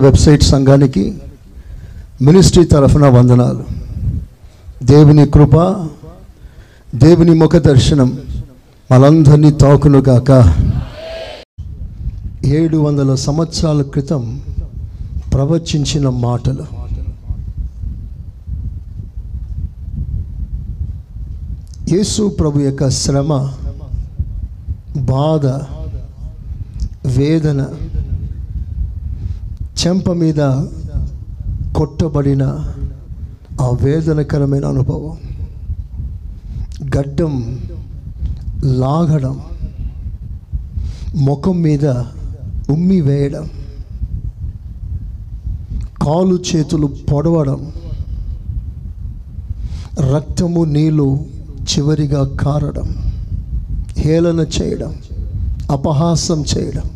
Website సంఘానికి ministry తరఫున వందనాలు. దేవుని కృప దేవుని ముఖ దర్శనం మనందరినీ తాకునుగాక ఏడు వందల సంవత్సరాల క్రితం ప్రవచించిన మాటలు. యేసు ప్రభు యొక్క శ్రమ బాధ వేదన చెంప మీద కొట్టబడిన ఆ వేదనకరమైన అనుభవం. గడ్డం లాగడం ముఖం మీద ఉమ్మి వేయడం కాలు చేతులు పొడవడం రక్తము నీళ్ళు చివరిగా కారడం హేళన చేయడం అపహాసం చేయడం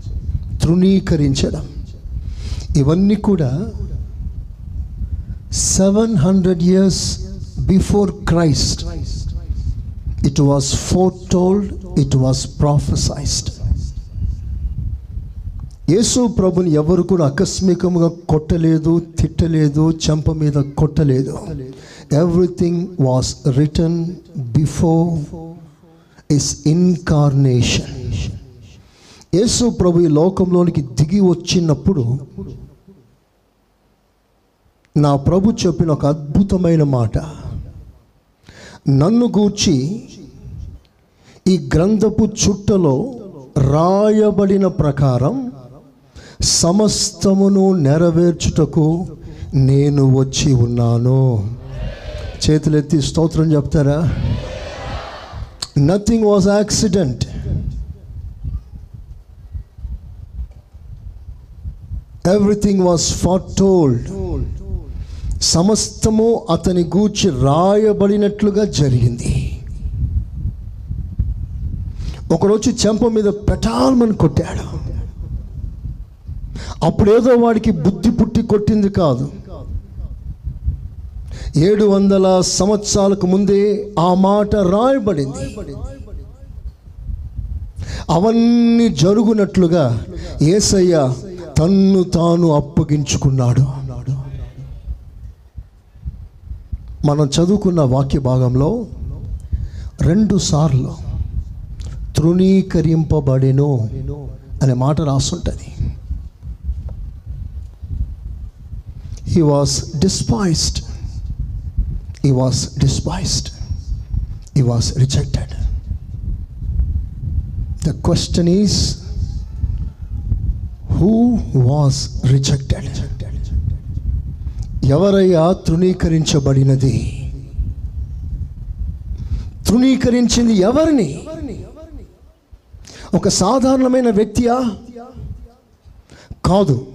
తృణీకరించడం ఇవన్నీ కూడా seven hundred years before Christ it was four told it was prophesied Yesu ప్రభుని ఎవరు కూడా ఆకస్మికంగా కొట్టలేదు తిట్టలేదు చెంప మీద కొట్టలేదు. Everything was written before his incarnation Yesu ప్రభు ఈ లోకంలోనికి దిగి వచ్చినప్పుడు నా ప్రభు చెప్పిన ఒక అద్భుతమైన మాట. నన్ను గూర్చి ఈ గ్రంథపు చుట్టలో రాయబడిన ప్రకారం సమస్తమును నెరవేర్చుటకు నేను వచ్చి ఉన్నాను. చేతులెత్తి స్తోత్రం చెప్తారా? Nothing was accident everything was far టోల్డ్ సమస్తము అతని గూర్చి రాయబడినట్లుగా జరిగింది. ఒకరోజు చెంప మీద పెటాల్మని కొట్టాడు. అప్పుడేదో వాడికి బుద్ధి పుట్టి కొట్టింది కాదు. ఏడు వందల సంవత్సరాలకు ముందే ఆ మాట రాయబడింది. అవన్నీ జరుగునట్లుగా ఏసయ్య తన్ను తాను అప్పగించుకున్నాడు. మనం చదువుకున్న వాక్య భాగంలో రెండు సార్లు తృణీకరింపబడెను అనే మాట రాస్తుంటుంది he was despised he was despised he was rejected the question is who was rejected ఎవరయ్యా తృణీకరించబడినది? తృణీకరించింది ఎవరిని? ఒక సాధారణమైన వ్యక్తియా? కాదు.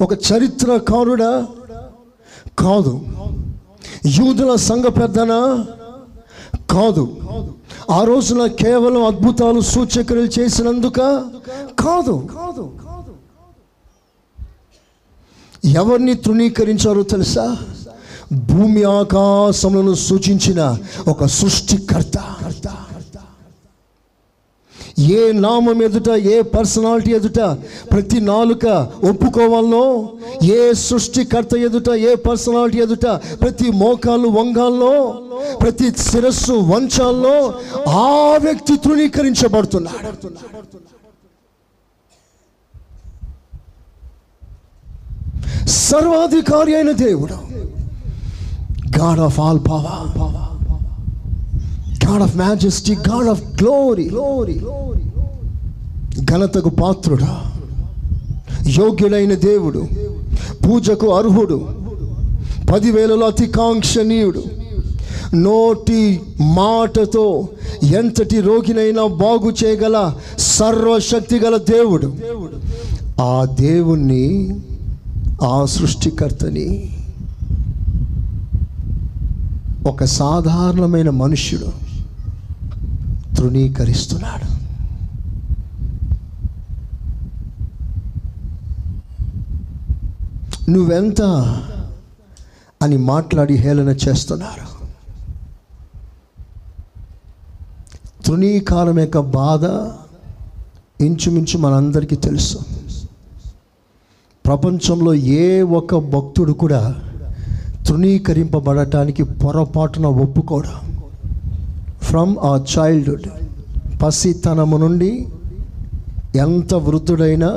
ఒక చరిత్రకారుడా? కాదు. యూదుల సంఘ పెద్దనా? కాదు. ఆ రోజున కేవలం అద్భుతాలు సూచకలు చేసినందుక? కాదు. ఎవరిని తృణీకరించారో తెలుసా? భూమి ఆకాశములను సూచించిన ఒక సృష్టికర్త. ఏ నామం ఎదుట ఏ పర్సనాలిటీ ఎదుట ప్రతి నాలుక ఒప్పుకోవాలనో ఏ సృష్టికర్త ఎదుట ఏ పర్సనాలిటీ ఎదుట ప్రతి మోకాలు వంగాల్లో ప్రతి శిరస్సు వంచాల్లో ఆ వ్యక్తి తృణీకరించబడుతున్నాడు. సర్వాధికారి అయిన దేవుడు. God of all power God of majesty God of glory ఘనతకు పాత్రుడా యోగ్యుడైన దేవుడు పూజకు అర్హుడు పదివేలలో అతికాంక్షణీయుడు నోటి మాటతో ఎంతటి రోగినైనా బాగు చేయగల సర్వశక్తి గల దేవుడు. ఆ దేవుణ్ణి ఆ సృష్టికర్తని ఒక సాధారణమైన మనుష్యుడు తృణీకరిస్తున్నాడు. నువ్వెంత అని మాట్లాడి హేళన చేస్తున్నారు? తృణీకారం యొక్క బాధ ఇంచుమించు మనందరికీ తెలుసు. ప్రపంచంలో ఏ ఒక్క భక్తుడు కూడా తృణీకరింపబడటానికి పొరపాటున ఒప్పుకోడు. ఫ్రమ్ ఆ చైల్డ్హుడ్ పసితనము నుండి ఎంత వృద్ధుడైనా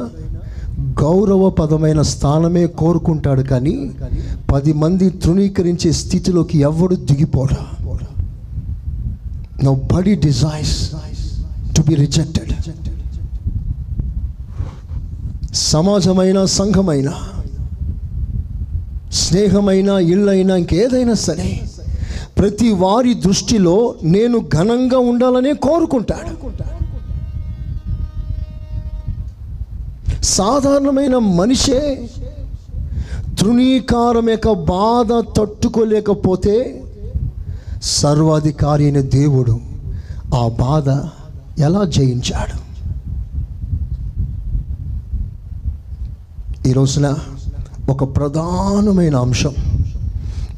గౌరవపదమైన స్థానమే కోరుకుంటాడు కానీ పది మంది తృణీకరించే స్థితిలోకి ఎవడు దిగిపోడు. Nobody desires to be rejected సమాజమైన సంఘమైన స్నేహమైన ఇళ్ళైనా ఇంకేదైనా సరే ప్రతి వారి దృష్టిలో నేను ఘనంగా ఉండాలనే కోరుకుంటాడు. సాధారణమైన మనిషే తృణీకారం యొక్క బాధ తట్టుకోలేకపోతే సర్వాధికారి అయిన దేవుడు ఆ బాధ ఎలా జయించాడు? ఈ రోజున ఒక ప్రధానమైన అంశం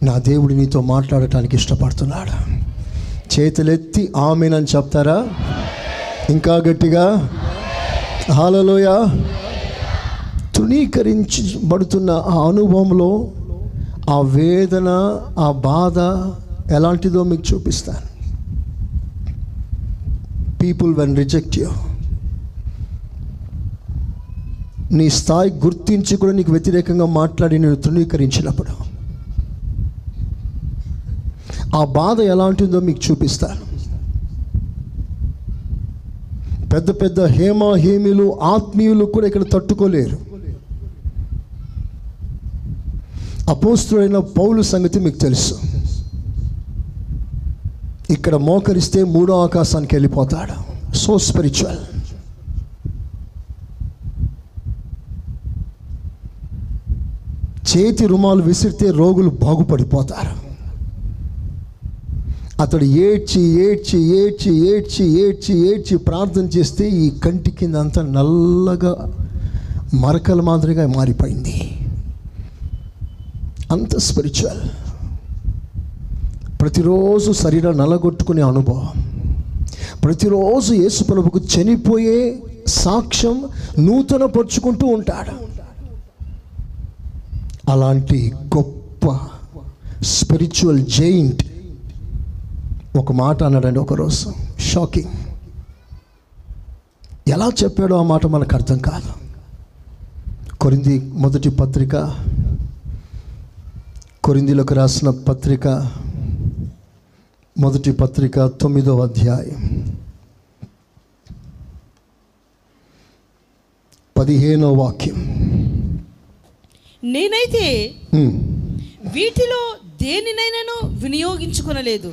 నా దేవుడు నీతో మాట్లాడటానికి ఇష్టపడుతున్నాడు. చేతులెత్తి ఆమెనని చెప్తారా? ఇంకా గట్టిగా? హాలలోయ తృణీకరించబడుతున్న ఆ అనుభవంలో ఆ వేదన ఆ బాధ ఎలాంటిదో మీకు చూపిస్తాను. పీపుల్ వెన్ రిజెక్ట్ యూ నీ స్థాయి గుర్తించి కూడా నీకు వ్యతిరేకంగా మాట్లాడి నేను తృణీకరించినప్పుడు. ఆ బాధ ఎలాంటిదో మీకు చూపిస్తాను. పెద్ద పెద్ద హేమ హేమిలు ఆత్మీయులు కూడా ఇక్కడ తట్టుకోలేరు. అపోస్తుడైన పౌలు సంగతి మీకు తెలుసు. ఇక్కడ మోకరిస్తే మూడో ఆకాశానికి వెళ్ళిపోతాడు. So spiritual. చేతి రుమాలు విసిరితే రోగులు బాగుపడిపోతారు. అతడు ఏడ్చి ఏడ్చి ఏడ్చి ఏడ్చి ఏడ్చి ఏడ్చి ప్రార్థన చేస్తే ఈ కంటి కింద అంతా నల్లగా మరకల మాదిరిగా మారిపోయింది. అంత స్పిరిచువల్ ప్రతిరోజు శరీరం నలగొట్టుకునే అనుభవం. ప్రతిరోజు యేసు ప్రభుకు చనిపోయే సాక్ష్యం నూతన పరుచుకుంటూ ఉంటాడు. అలాంటి గొప్ప స్పిరిచువల్ జైంట్ ఒక మాట అన్నాడండి ఒకరోజు. షాకింగ్ ఎలా చెప్పాడో ఆ మాట మనకు అర్థం కాదు. కొరింది మొదటి పత్రిక కొరిందిలోకి రాసిన పత్రిక మొదటి పత్రిక తొమ్మిదవ అధ్యాయం. పదిహేనో వాక్యం. నేనైతే ఉమ్, వీటిలో దేనినైనాను వినియోగించుకొనలేదు.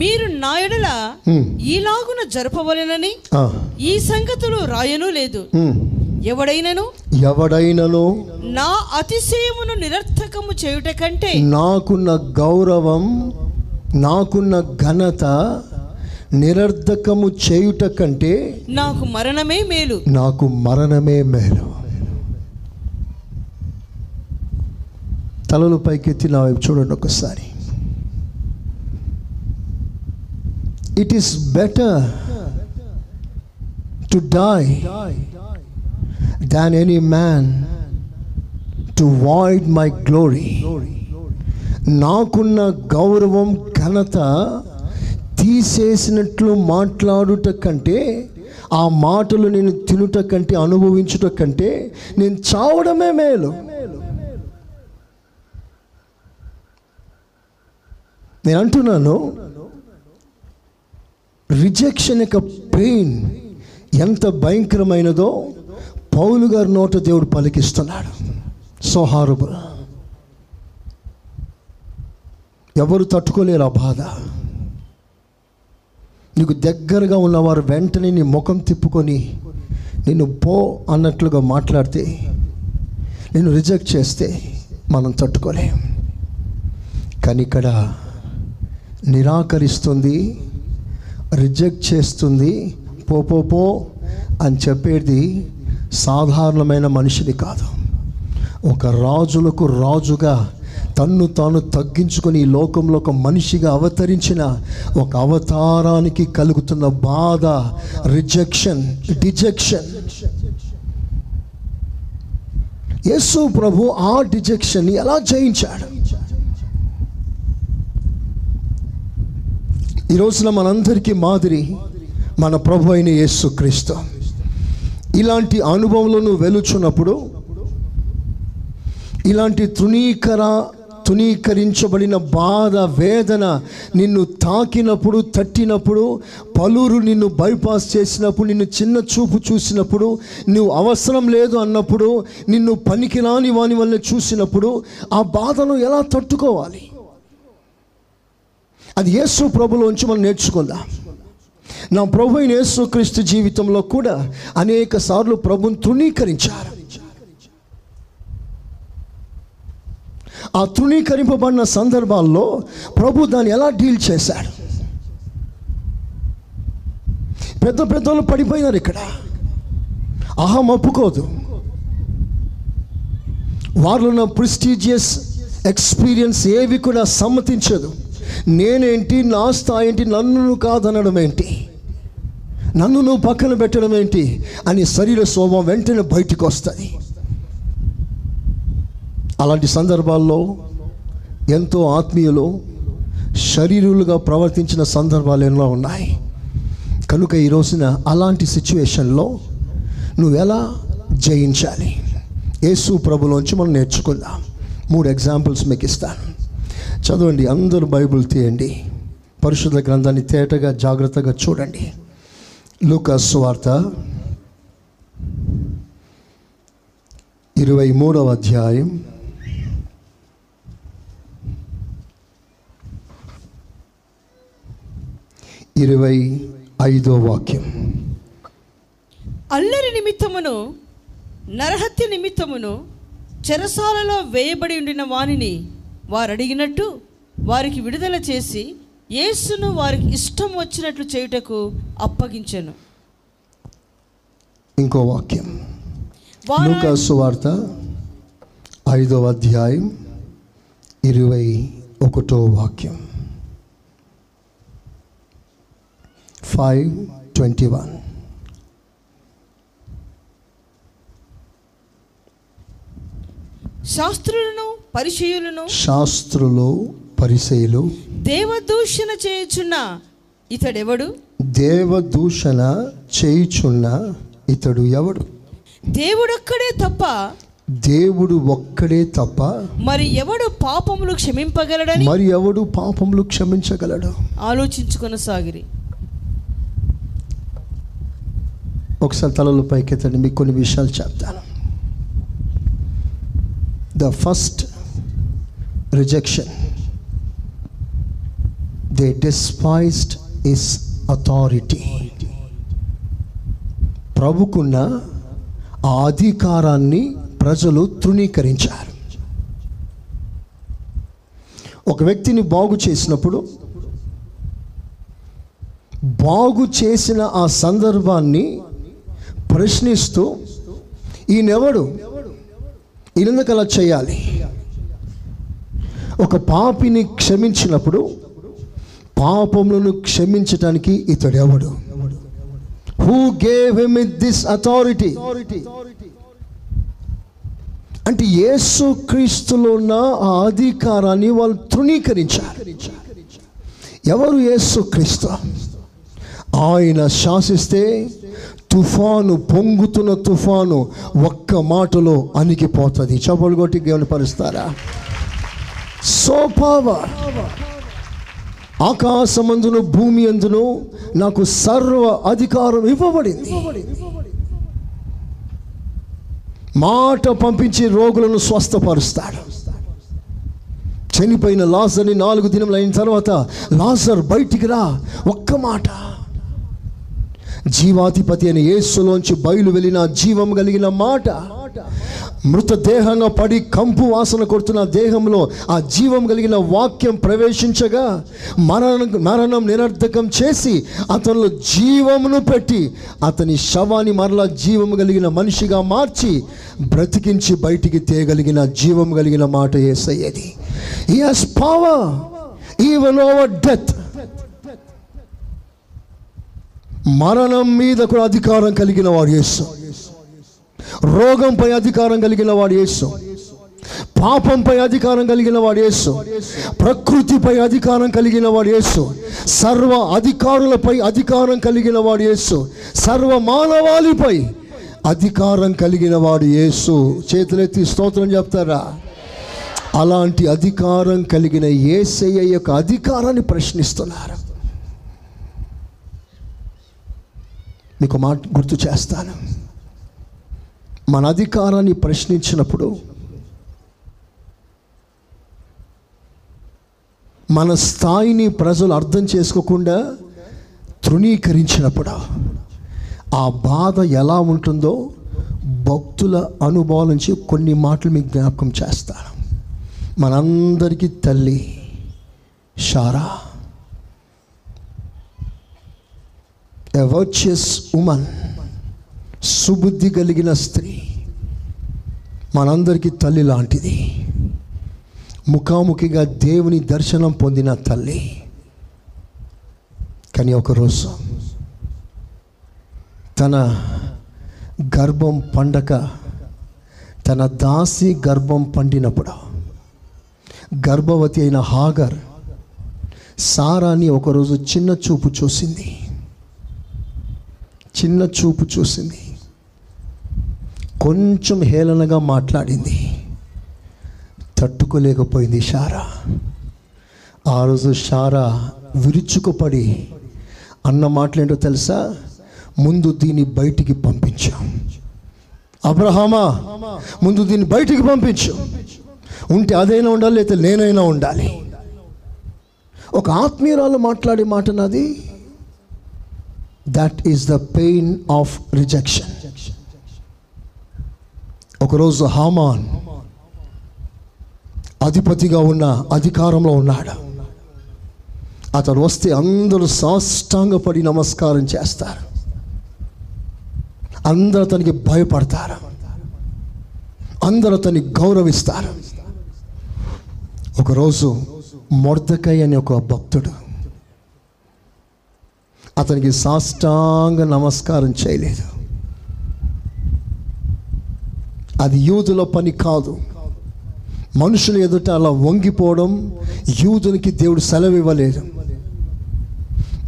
మీరు నా ఎడల ఉమ్, ఈలాగున జరపవలెనని ఈ సంగతులు రాయను లేదు. ఉమ్. ఎవడైనను? ఎవడైనను? నా అతిశయమును నిరర్థకము చేయుట కంటే నాకున్న గౌరవం నాకున్న ఘనత నిరర్ధకము చేయుట కంటే నాకు మరణమే మేలు. నాకు మరణమే మేలు. తలలు పైకెత్తి నా వైపు చూడండి ఒకసారి. It is better to die than any man to void my glory నాకున్న గౌరవం ఘనత తీసేసినట్లు మాట్లాడుట కంటే ఆ మాటలు నేను తినుట కంటే అనుభవించుట కంటే నేను చావడమే మేలు. నేను అంటున్నాను రిజెక్షన్ యొక్క పెయిన్ ఎంత భయంకరమైనదో పౌలు గారి నోట దేవుడు పలికిస్తున్నాడు. సో ఎవరు తట్టుకోలేరు ఆ బాధ. నీకు దగ్గరగా ఉన్నవారు వెంటనే నీ ముఖం తిప్పుకొని నిన్ను పో అన్నట్లుగా మాట్లాడితే నేను రిజెక్ట్ చేస్తే మనం తట్టుకోలేం. కానీ ఇక్కడ నిరాకరిస్తుంది రిజెక్ట్ చేస్తుంది పోపోపో అని చెప్పేది సాధారణమైన మనిషిని కాదు. ఒక రాజులకు రాజుగా తన్ను తాను తగ్గించుకొని ఈ లోకంలో ఒక మనిషిగా అవతరించిన ఒక అవతారానికి కలుగుతున్న బాధ రిజెక్షన్ డిజెక్షన్ యేసు ప్రభు ఆ డిజెక్షన్ని ఎలా జయించాడు? ఈ రోజున మనందరికీ మాదిరి మన ప్రభు అయిన యేసు క్రీస్తు. ఇలాంటి అనుభవంలో నువ్వు వెలుచున్నప్పుడు ఇలాంటి తృణీకర తునీకరించబడిన బాధ వేదన నిన్ను తాకినప్పుడు తట్టినప్పుడు పలువురు నిన్ను బైపాస్ చేసినప్పుడు నిన్ను చిన్న చూపు చూసినప్పుడు నువ్వు అవసరం లేదు అన్నప్పుడు నిన్ను పనికిరాని వాని వల్ల చూసినప్పుడు ఆ బాధను ఎలా తట్టుకోవాలి? అది యేసు ప్రభులోంచి మనం నేర్చుకుందాం. నా ప్రభు అయిన యేసుక్రీస్తు జీవితంలో కూడా అనేక సార్లు ప్రభుని తృణీకరించారు. ఆ తృణీకరింపబడిన సందర్భాల్లో ప్రభు దాన్ని ఎలా డీల్ చేశాడు? పెద్ద పెద్దలు పడిపోయినారు ఇక్కడ. అహం ఒప్పుకోదు. వారిలో ఉన్న ప్రిస్టీజియస్ ఎక్స్పీరియన్స్ ఏవి కూడా సమ్మతించదు. నేనేంటి? నా స్థాయి ఏంటి నన్ను కాదనడం ఏంటి? నన్ను నువ్వు పక్కన పెట్టడం ఏంటి? అని శరీర శోభం వెంటనే బయటికి వస్తుంది అలాంటి సందర్భాల్లో ఎంతో ఆత్మీయులు శరీరులుగా ప్రవర్తించిన సందర్భాలు ఎన్నో ఉన్నాయి. కనుక ఈ రోజున అలాంటి సిచ్యువేషన్లో నువ్వు ఎలా జయించాలి? యేసు ప్రభులోంచి మనం నేర్చుకుందాం. మూడు ఎగ్జాంపుల్స్ మీకు ఇస్తాను. చదవండి అందరూ బైబిల్ తీయండి. పరిశుద్ధ గ్రంథాన్ని తేటగా జాగ్రత్తగా చూడండి. లూకాస్ వార్త ఇరవై మూడవ అధ్యాయం. ఇరవై ఐదో వాక్యం. అల్లరి నిమిత్తమును నరహత్య నిమిత్తమును చెరసాలలో వేయబడి ఉండిన వానిని వారు అడిగినట్టు వారికి విడుదల చేసి యేసును వారికి ఇష్టం వచ్చినట్లు చేయుటకు అప్పగించెను. ఇంకో వాక్యం. వార్త ఐదవ అధ్యాయం ఇరవై ఒకటో వాక్యం. ఫైవ్ ట్వంటీ వన్ శాస్త్రులను పరిచయులను శాస్త్రులు పరిచయులు. దేవదూషణ చేయుచున్న ఇతడెవడు? దేవదూషణ చేయుచున్న ఇతడు ఎవడు? దేవుడొక్కడే తప్ప దేవుడు ఒక్కడే తప్ప మరి ఎవడు పాపములు క్షమింపగలడని? మరి ఎవడు పాపములు క్షమించగలడు? ఆలోచించుకొనసాగిరి. ఒకసారి తలలు పైకెత్తండి మీకు కొన్ని విషయాలు చెప్తాను. The first rejection they despised his authority ప్రభుకున్న ఆ అధికారాన్ని ప్రజలు తృణీకరించారు. ఒక వ్యక్తిని బాగు చేసినప్పుడు బాగు చేసిన ఆ సందర్భాన్ని ప్రశ్నిస్తూ ఈయనెవడు? ఎందుకు అలా చేయాలి. ఒక పాపిని క్షమించినప్పుడు పాపములను క్షమించటానికి ఇతడు ఎవడు? Who gave him this authority అంటే యేసు క్రీస్తులో ఉన్న ఆ అధికారాన్ని వాళ్ళు తృణీకరించారు. ఎవరు యేసు క్రీస్తు? ఆయన శాసిస్తే తుఫాను పొంగుతున్న తుఫాను ఒక్క మాటలో అణిగిపోతుంది. చపలు కొట్టి దేవుని పరుస్తారా? సో పవర్ ఆకాశమందును భూమి అందును నాకు సర్వ అధికారం ఇవ్వబడింది. మాట పంపించి రోగులను స్వస్థపరుస్తాడు. చనిపోయిన లాజర్ని నాలుగు దినములు అయిన తర్వాత లాజర్ బయటికి రా ఒక్క మాట. జీవాధిపతి అని యేసులోంచి బయలు వెళ్ళిన జీవం కలిగిన మాట. మృతదేహంగా పడి కంపు వాసన కొడుతున్న దేహంలో ఆ జీవం కలిగిన వాక్యం ప్రవేశించగా మరణం మరణం నిరర్ధకం చేసి అతనిలో జీవమును పెట్టి అతని శవాన్ని మరలా జీవం కలిగిన మనిషిగా మార్చి బ్రతికించి బయటికి తేగలిగిన జీవం కలిగిన మాట ఏసయ్యేది. Yes power even over death మరణం మీద కూడా అధికారం కలిగిన వాడు యేసు. రోగంపై అధికారం కలిగిన వాడు యేసు. పాపంపై అధికారం కలిగిన వాడు యేసు. ప్రకృతిపై అధికారం కలిగిన వాడు యేసు. సర్వ అధికారులపై అధికారం కలిగిన వాడు యేసు. సర్వ మానవాళిపై అధికారం కలిగిన వాడు యేసు. చేతులెత్తి స్తోత్రం చెప్తారా? అలాంటి అధికారం కలిగిన ఏసయ్య యొక్క అధికారాన్ని ప్రశ్నిస్తున్నారు. మీకు మాట గుర్తు చేస్తాను. మన అధికారాన్ని ప్రశ్నించినప్పుడు మన స్థాయిని ప్రజలు అర్థం చేసుకోకుండా తృణీకరించినప్పుడు ఆ బాధ ఎలా ఉంటుందో భక్తుల అనుభవం నుంచి కొన్ని మాటలు మీకు జ్ఞాపకం చేస్తాను. మనందరికీ తల్లి షారా. ఎవర్చియస్ ఉమన్ సుబుద్ధి కలిగిన స్త్రీ మనందరికీ తల్లి లాంటిది ముఖాముఖిగా దేవుని దర్శనం పొందిన తల్లి కానీ ఒకరోజు తన గర్భం పండక తన దాసి గర్భం పండినప్పుడు గర్భవతి అయిన హాగర్ సారాని ఒకరోజు చిన్న చూపు చూసింది చిన్న చూపు చూసింది. కొంచెం హేళనగా మాట్లాడింది. తట్టుకోలేకపోయింది షారా. ఆ రోజు షారా విరుచుకుపడి అన్న మాటలేంటో తెలుసా? ముందు దీన్ని బయటికి పంపించు. అబ్రహామా ముందు దీన్ని బయటికి పంపించు. ఉంటే అదైనా ఉండాలి లేదా నేనైనా ఉండాలి. ఒక ఆత్మీయురాలు మాట్లాడే మాట నాది. That is the pain of rejection ఒకరోజు హామాన్ అధిపతిగా ఉన్న అధికారంలో ఉన్నాడు. అతడు వస్తే అందరూ సాష్టాంగపడి నమస్కారం చేస్తారు. అందరూ అతనికి భయపడతారు. అందరూ అతన్ని గౌరవిస్తారు. ఒకరోజు మొర్దకై అనే ఒక భక్తుడు అతనికి సాష్టాంగ నమస్కారం చేయలేదు. అది యూదుల పని కాదు. మనుషుల ఎదుట అలా వంగిపోవడం యూదునికి దేవుడు సెలవు ఇవ్వలేదు.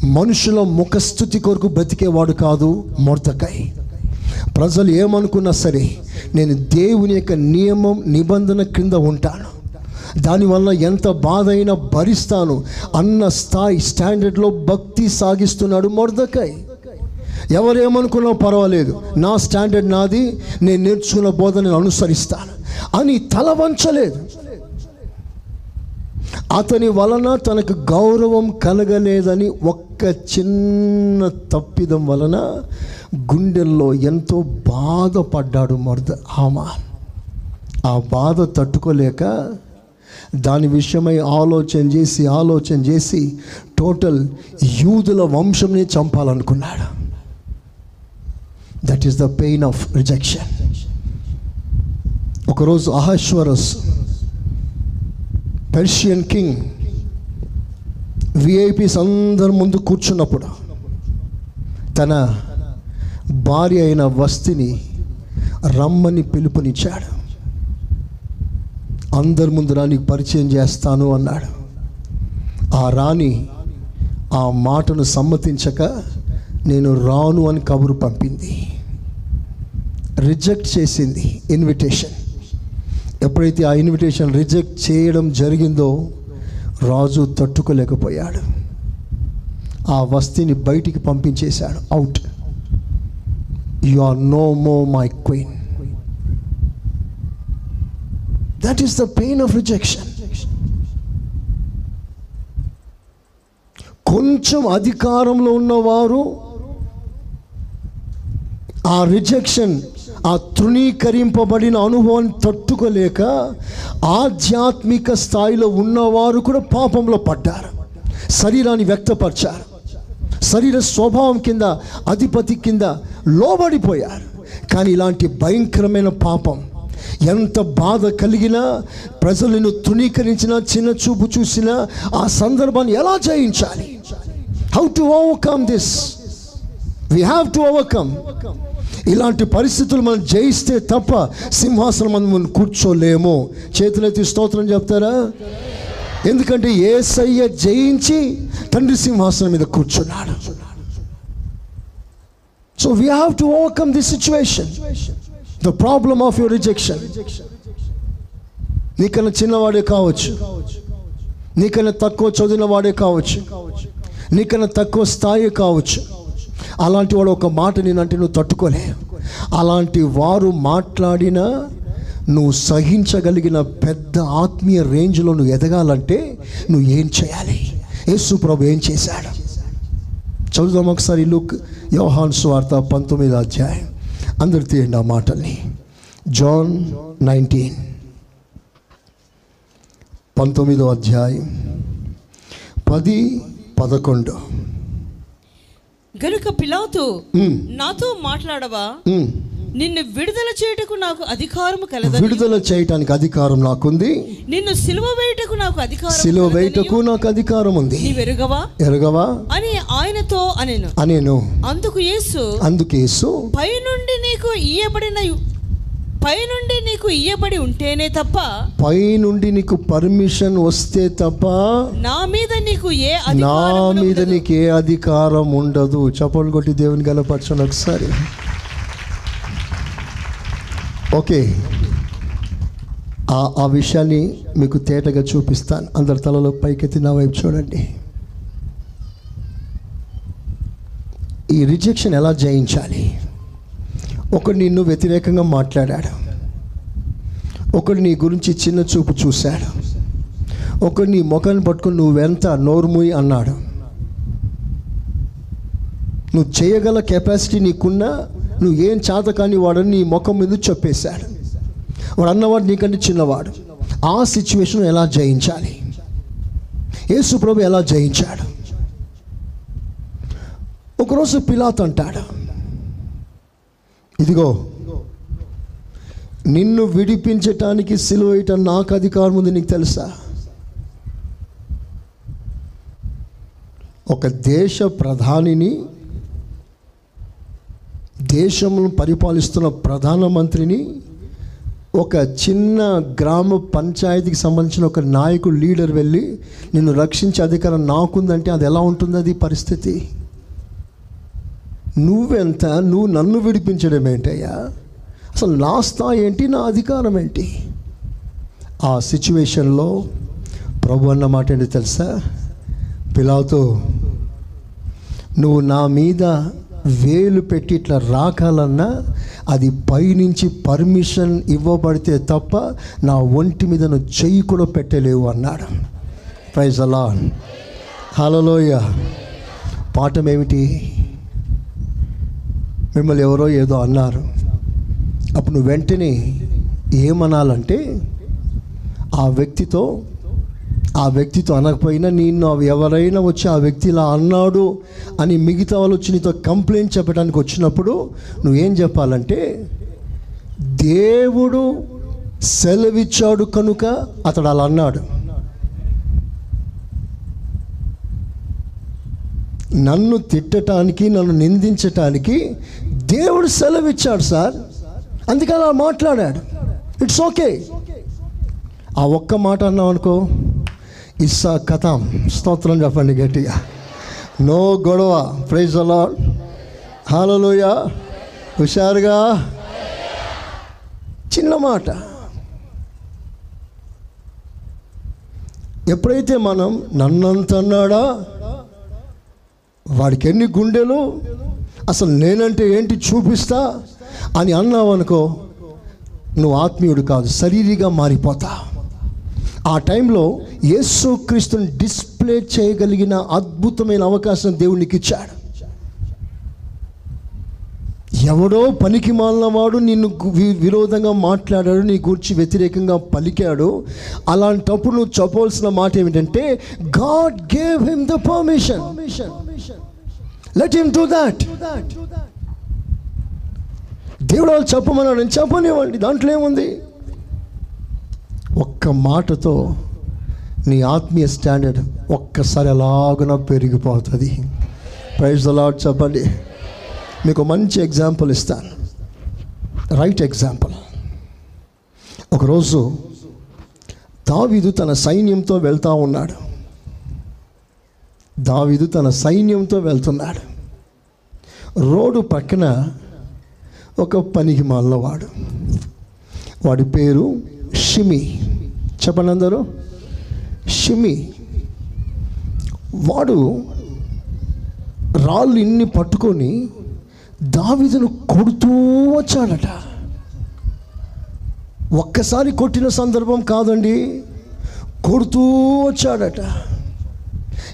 మనుషుల ముఖస్థుతి కొరకు బ్రతికేవాడు కాదు మొర్దకై. ప్రజలు ఏమనుకున్నా సరే నేను దేవుని యొక్క నియమం నిబంధన క్రింద ఉంటాను. దానివల్ల ఎంత బాధ అయినా భరిస్తాను. అన్న స్థాయి స్టాండర్డ్లో భక్తి సాగిస్తున్నాడు మొర్దకై. ఎవరేమనుకున్నా పర్వాలేదు. నా స్టాండర్డ్ నాది. నేను నేర్చుకున్న బోధ నేను అనుసరిస్తాను. అని తల వంచలేదు. అతని వలన తనకు గౌరవం కలగలేదని ఒక్క చిన్న తప్పిదం వలన గుండెల్లో ఎంతో బాధపడ్డాడు మర్ద ఆమా ఆ బాధ తట్టుకోలేక దాని విషయమై ఆలోచన చేసి ఆలోచన చేసి టోటల్ యూదుల వంశంని చంపాలనుకున్నాడు. That is the pain of rejection ఒకరోజు అహశ్వరస్ పెర్షియన్ కింగ్ విఐపీస్ అందరి ముందు కూర్చున్నప్పుడు తన భార్య అయిన వస్తిని రమ్మని పిలుపునిచ్చాడు. అందరి ముందు రానికి పరిచయం చేస్తాను అన్నాడు. ఆ రాణి ఆ మాటను సమ్మతించక నేను రాను అని కబురు పంపింది. రిజెక్ట్ చేసింది ఇన్విటేషన్. ఎప్పుడైతే ఆ ఇన్విటేషన్ రిజెక్ట్ చేయడం జరిగిందో రాజు తట్టుకోలేకపోయాడు. ఆ వస్తిని బయటికి పంపించేశాడు. Out. You are no more my queen. That is the pain of rejection కొంచెం అధికారంలో ఉన్నవారు ఆ రిజెక్షన్ ఆ తృణీకరింపబడిన అనుభవాన్ని తట్టుకోలేక ఆధ్యాత్మిక స్థాయిలో ఉన్నవారు కూడా పాపంలో పడ్డారు. శరీరాన్ని వ్యక్తపరిచారు. శరీర స్వభావం కింద అధిపతి కింద లోబడిపోయారు. కానీ ఇలాంటి భయంకరమైన పాపం ఎంత బాధ కలిగినా ప్రజలను తృణీకరించినా చిన్న చూపు చూసినా ఆ సందర్భాన్ని ఎలా జయించాలి? How to overcome this we have to overcome ఇలాంటి పరిస్థితులు మనం జయిస్తే తప్ప సింహాసనం మనం కూర్చోలేము. చేతులెత్తి స్తోత్రం చెప్తారా? ఎందుకంటే ఏసయ్య జయించి తండ్రి సింహాసనం మీద కూర్చున్నాడు. So we have to overcome this situation the problem of your rejection నీకన్నా చిన్నవాడే కావచ్చు. నీకన్నా తక్కువ చదివిన వాడే కావచ్చు. నీకన్నా తక్కువ స్థాయి కావచ్చు. అలాంటి వాడు ఒక మాట నేనంటే నువ్వు తట్టుకోలే. అలాంటి వారు మాట్లాడిన నువ్వు సహించగలిగిన పెద్ద ఆత్మీయ రేంజ్లో నువ్వు ఎదగాలంటే నువ్వు ఏం చేయాలి? యేసు ప్రభు ఏం చేశాడు? చదువుదాం ఒకసారి లుక్ యోహాన్ స్వార్త పంతొమ్మిది అధ్యాయం. అందరు తీయండి ఆ మాటల్ని. John nineteen. పంతొమ్మిదో అధ్యాయం. పది పదకొండు. గనుక పిలాతు నాతో మాట్లాడవా. నిన్ను విడుదల చేయుటకు నాకు అధికారము కలదని. విడుదల చేయటానికి అధికారం నాకుంది. నిన్ను సిలువ వేయుటకు నాకు అధికారం సిలువ వేయటకు నాకు అధికారం ఉంది. నీవెరుగవా ఎరగవా? అని ఆయనతో అనెను. అనేను. అందుకు యేసు అందుకేసు పైనుండి నీకు ఇయ్యబడిన పైనుండి నీకు ఇయ్యబడి ఉంటేనే తప్ప పై నుండి నీకు పర్మిషన్ వస్తే తప్ప నా మీద నీకు ఏ నా మీద. నీకు ఏ అధికారం ఉండదు. చప్పలు కొట్టి దేవుని గలపరచండి ఒకసారి. ఓకే. ఆ విషయాన్ని మీకు తేటగా చూపిస్తాను. అందరి తలలో పైకెత్తి నా వైపు చూడండి. ఈ రిజెక్షన్ ఎలా జయించాలి? ఒకడు నిన్ను వ్యతిరేకంగా మాట్లాడాడు. ఒకడు నీ గురించి చిన్న చూపు చూశాడు. ఒకడు నీ ముఖాన్ని పట్టుకుని నువ్వెంత నోరుముయి అన్నాడు. నువ్వు చేయగల కెపాసిటీ నీకున్నా నువ్వు ఏం చేత కాని వాడని నీ ముఖం మీద చెప్పేశాడు. వాడు అన్నవాడు నీకంటే చిన్నవాడు. ఆ సిచ్యువేషన్ ఎలా జయించాలి? యేసు ప్రభు ఎలా జయించాడు? ఒకరోజు పిలాత్ అంటాడు ఇదిగో నిన్ను విడిపించటానికి సిలువేయటం నాకు అధికారం ఉంది నీకు తెలుసా? ఒక దేశ ప్రధానిని దేశంలో పరిపాలిస్తున్న ప్రధానమంత్రిని ఒక చిన్న గ్రామ పంచాయతీకి సంబంధించిన ఒక నాయకుడు లీడర్ వెళ్ళి నిన్ను రక్షించే అధికారం నాకుందంటే అది ఎలా ఉంటుంది అది పరిస్థితి? నువ్వెంత? నువ్వు నన్ను విడిపించడం ఏంటయ్యా? అసలు నా స్థాయి ఏంటి? నా అధికారం ఏంటి? ఆ సిచ్యువేషన్లో ప్రభు అన్న మాట ఏంటి తెలుసా? పిలాతో నువ్వు నా మీద వేలు పెట్టి ఇట్లా రాకాలన్నా అది పైనుంచి పర్మిషన్ ఇవ్వబడితే తప్ప నా ఒంటి మీద నువ్వు చెయ్యి కూడా పెట్టలేవు అన్నాడు. ప్రైజ్ అలా హలోయ పాఠం ఏమిటి? మిమ్మల్ని ఎవరో ఏదో అన్నారు. అప్పుడు నువ్వు వెంటనే ఏమనాలంటే ఆ వ్యక్తితో ఆ వ్యక్తితో అనకపోయినా నేను ఎవరైనా వచ్చి ఆ వ్యక్తి ఇలా అన్నాడు అని మిగతా వాళ్ళు వచ్చి నీతో కంప్లైంట్ చెప్పడానికి వచ్చినప్పుడు నువ్వేం చెప్పాలంటే దేవుడు సెలవిచ్చాడు కనుక అతడు అలా అన్నాడు. నన్ను తిట్టడానికి నన్ను నిందించటానికి దేవుడు సెలవిచ్చాడు సార్. అందుకని అలా మాట్లాడాడు. ఇట్స్ ఓకే ఆ ఒక్క మాట అన్నాం అనుకో ఇస్సా కథం. స్తోత్రం చెప్పండి గట్టిగా. నో గొడవ. ప్రైజ్ అలా హాలలోయ. హుషారుగా. చిన్న మాట. ఎప్పుడైతే మనం నన్నంత అన్నాడా వాడికి ఎన్ని గుండెలు? అసలు నేనంటే ఏంటి చూపిస్తా? అని అన్నావనుకో నువ్వు ఆత్మీయుడు కాదు శరీరిగా మారిపోతా. ఆ టైంలో యేసుక్రీస్తుని డిస్ప్లే చేయగలిగిన అద్భుతమైన అవకాశం దేవునికి ఇచ్చాడు. ఎవడో పనికి మాలినవాడు నిన్ను విరోధంగా మాట్లాడాడు నీ గురించి వ్యతిరేకంగా పలికాడు. అలాంటప్పుడు నువ్వు చెప్పవలసిన మాట ఏమిటంటే God gave him the permission. Let him do that. దేవుడు వాళ్ళు చెప్పమన్నాడు నేను చెప్పనివ్వండి దాంట్లో ఏముంది? ఒక్క మాటతో నీ ఆత్మీయ స్టాండర్డ్ ఒక్కసారి అలాగున పెరిగిపోతుంది. ప్రైజ్ అలాట్ చెప్పండి. మీకు మంచి ఎగ్జాంపుల్ ఇస్తాను. రైట్ ఎగ్జాంపుల్ ఒకరోజు దావీదు తన సైన్యంతో వెళ్తా ఉన్నాడు. దావీదు తన సైన్యంతో వెళ్తున్నాడు. రోడ్డు పక్కన ఒక పనికి మాలవాడు వాడి పేరు షిమి. చెప్పండి అందరూ. షిమి. వాడు రాళ్ళు ఇన్ని పట్టుకొని దావిదను కొడుతూ వచ్చాడట. ఒక్కసారి కొట్టిన సందర్భం కాదండి. కొడుతూ వచ్చాడట.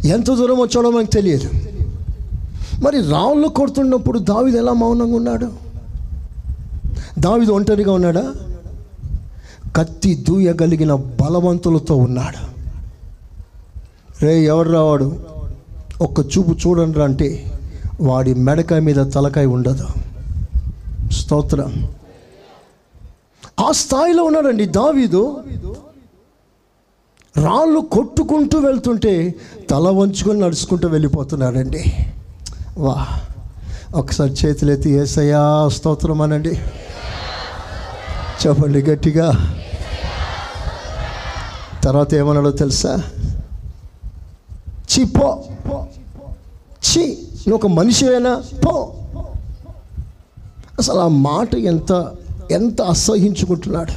ఎంత దూరం వచ్చాడో మనకు తెలియదు. మరి రాళ్ళు కొడుతున్నప్పుడు దావిది ఎలా మౌనంగా ఉన్నాడు? దావిది ఒంటరిగా ఉన్నాడా? కత్తి దూయగలిగిన బలవంతులతో ఉన్నాడు. రే ఎవరు రావాడు? ఒక్క చూపు చూడండి అంటే వాడి మెడకాయ మీద తలకాయ ఉండదు. స్తోత్రం. ఆ స్థాయిలో ఉన్నాడండి దావీదు. రాళ్ళు కొట్టుకుంటూ వెళ్తుంటే తల వంచుకొని నడుచుకుంటూ వెళ్ళిపోతున్నాడండి. వా ఒకసారి చేతులెత్తి ఏసయ్యా స్తోత్రం అనండి. చెప్పండి గట్టిగా. తర్వాత ఏమన్నాడో తెలుసా? చి పో. చి నువ్వు ఒక మనిషి అయినా పో. అసలు ఆ మాట ఎంత ఎంత అసహించుకుంటున్నాడు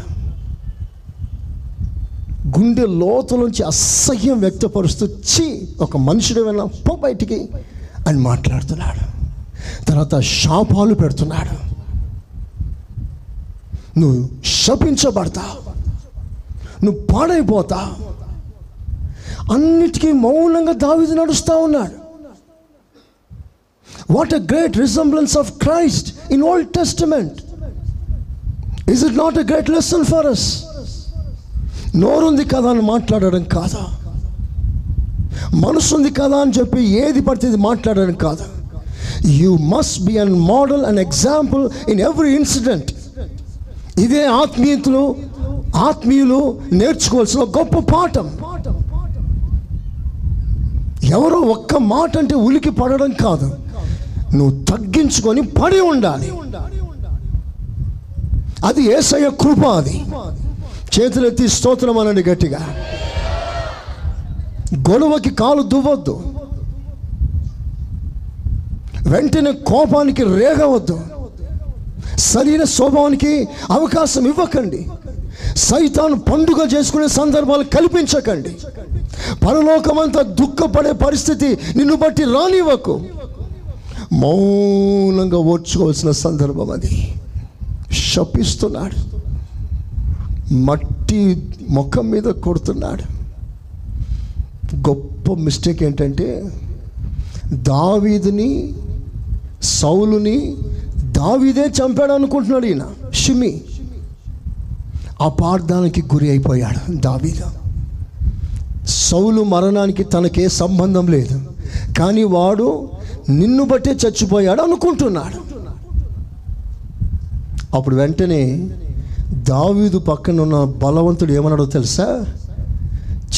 గుండె లోతులోంచి అసహ్యం వ్యక్తపరుస్తూ చి ఒక మనుషుడు అయినా పో బయటికి అని మాట్లాడుతున్నాడు. తర్వాత శాపాలు పెడుతున్నాడు. నువ్వు శపించబడతావు. నువ్వు పాడైపోతావు అన్నిటికీ మౌనంగా దావిది నడుస్తూ ఉన్నాడు. What a great resemblance of Christ in old testament is it not a great lesson for us నోరుంది కదా అని మాట్లాడడం కాదా? మనసు ఉంది కదా అని చెప్పి ఏది పడితే ఇది మాట్లాడడం కాదు? You must be an model and example in every incident ఇదే ఆత్మీయతలు ఆత్మీయులు నేర్చుకోవాల్సిన గొప్ప పాఠం. ఎవరో ఒక్క మాట అంటే ఉలికి పడడం కాదు. నువ్వు తగ్గించుకొని పడి ఉండాలి. అది ఏసయ్య కృప అది. చేతులెత్తి స్తోత్రం అనండి గట్టిగా. గొడవకి కాలు దువ్వద్దు. వెంటనే కోపానికి రేగవద్దు. శరీర స్వభావానికి అవకాశం ఇవ్వకండి. సైతాన్ పండుగ చేసుకునే సందర్భాలు కల్పించకండి. పరలోకమంతా దుఃఖపడే పరిస్థితి నిన్ను బట్టి రానివ్వకు. మౌనంగా ఓడ్చుకోవాల్సిన సందర్భం అది. శపిస్తున్నాడు. మట్టి ముఖం మీద కొడుతున్నాడు. గొప్ప మిస్టేక్ ఏంటంటే దావీదిని సౌలుని దావిదే చంపాడు అనుకుంటున్నాడు ఈయన. షిమి. అపార్థానికి గురి అయిపోయాడు దావీద. సౌలు మరణానికి తనకే సంబంధం లేదు. కానీ వాడు నిన్ను బట్టే చచ్చిపోయాడు అనుకుంటున్నాడు. అప్పుడు వెంటనే దావీదు పక్కన ఉన్న బలవంతుడు ఏమన్నాడో తెలుసా?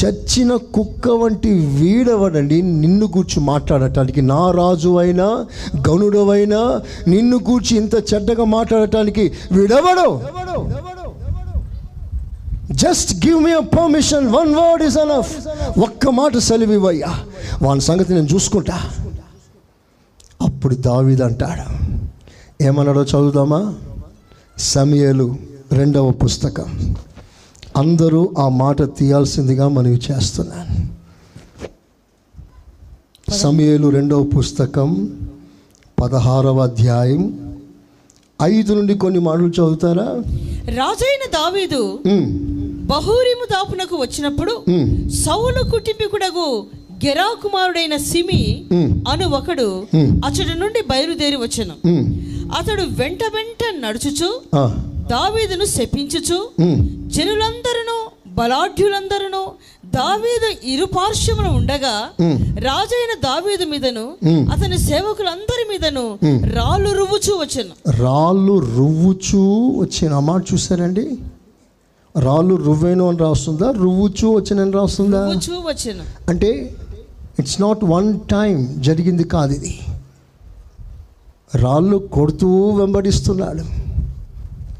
చచ్చిన కుక్క వంటి వీడవడండి? నిన్ను గూర్చి మాట్లాడటానికి నా రాజు అయినా గనుడవైనా నిన్ను గూర్చి ఇంత చెడ్డగా మాట్లాడటానికి వీడవడు? Just give me permission one word is enough ఒక్క మాట సెలవివయ్యా వాని సంగతి నేను చూసుకుంటా. అప్పుడు దావిదంటాడు ఏమన్నాడో చదువుదామా? సమయలు రెండవ పుస్తకం. అందరూ ఆ మాట తీయాల్సిందిగా మనవి చేస్తున్నాను. సమయలు రెండవ పుస్తకం పదహారవ అధ్యాయం. ఐదు నుండి కొన్ని మాటలు చదువుతారా? రాజైన దావీదు బహూరిము దాపునకు వచ్చినప్పుడు సౌలు కుటుంబీకుడగు గెరా కుమారుడైన సిమి అను ఒకడు. అతడి నుండి బయలుదేరి వచ్చెను. అతడు వెంట వెంట నడుచుచు దావీదును శపించుచు జనులందరూ బలాఢ్యులందరూ దావీదు ఇరు పార్శ్వమున ఉండగా. రాజైన దావీదు మీదను. అతని సేవకులందరి మీదను రాళ్ళు రువ్వుచూ వచ్చెను. రాళ్ళు రువ్వుచూ వచ్చిన. మాట చూసారండి రాళ్ళు రువ్వేను అని రాస్తుందా? రువ్వుచూ వచ్చినని రాస్తుందా? వచ్చెను. అంటే ఇట్స్ నాట్ వన్ టైం జరిగింది కాదు ఇది. రాళ్ళు కొడుతూ వెంబడిస్తున్నాడు.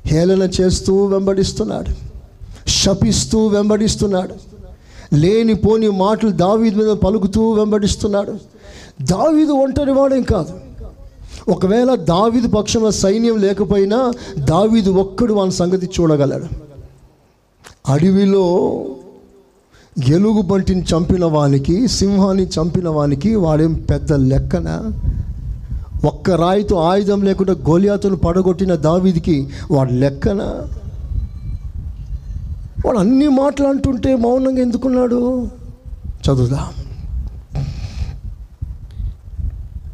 హేళన చేస్తూ వెంబడిస్తున్నాడు శపిస్తూ వెంబడిస్తున్నాడు లేనిపోని మాటలు దావీదు మీద పలుకుతూ వెంబడిస్తున్నాడు. దావీదు ఒంటరి వాడేం కాదు. ఒకవేళ దావీదు పక్షంలో సైన్యం లేకపోయినా దావీదు ఒక్కడు వాని సంగతి చూడగలడు. అడవిలో ఎలుగు బంటిని చంపిన వానికి సింహాన్ని చంపిన వానికి వాడేం పెద్ద లెక్కన? ఒక్క రాయితో ఆయుధం లేకుండా గోలియాతును పడగొట్టిన దావీదికి వాడు లెక్కన? వాడు అన్ని మాటలు అంటుంటే మౌనంగా ఎందుకున్నాడు? చదువుదాం.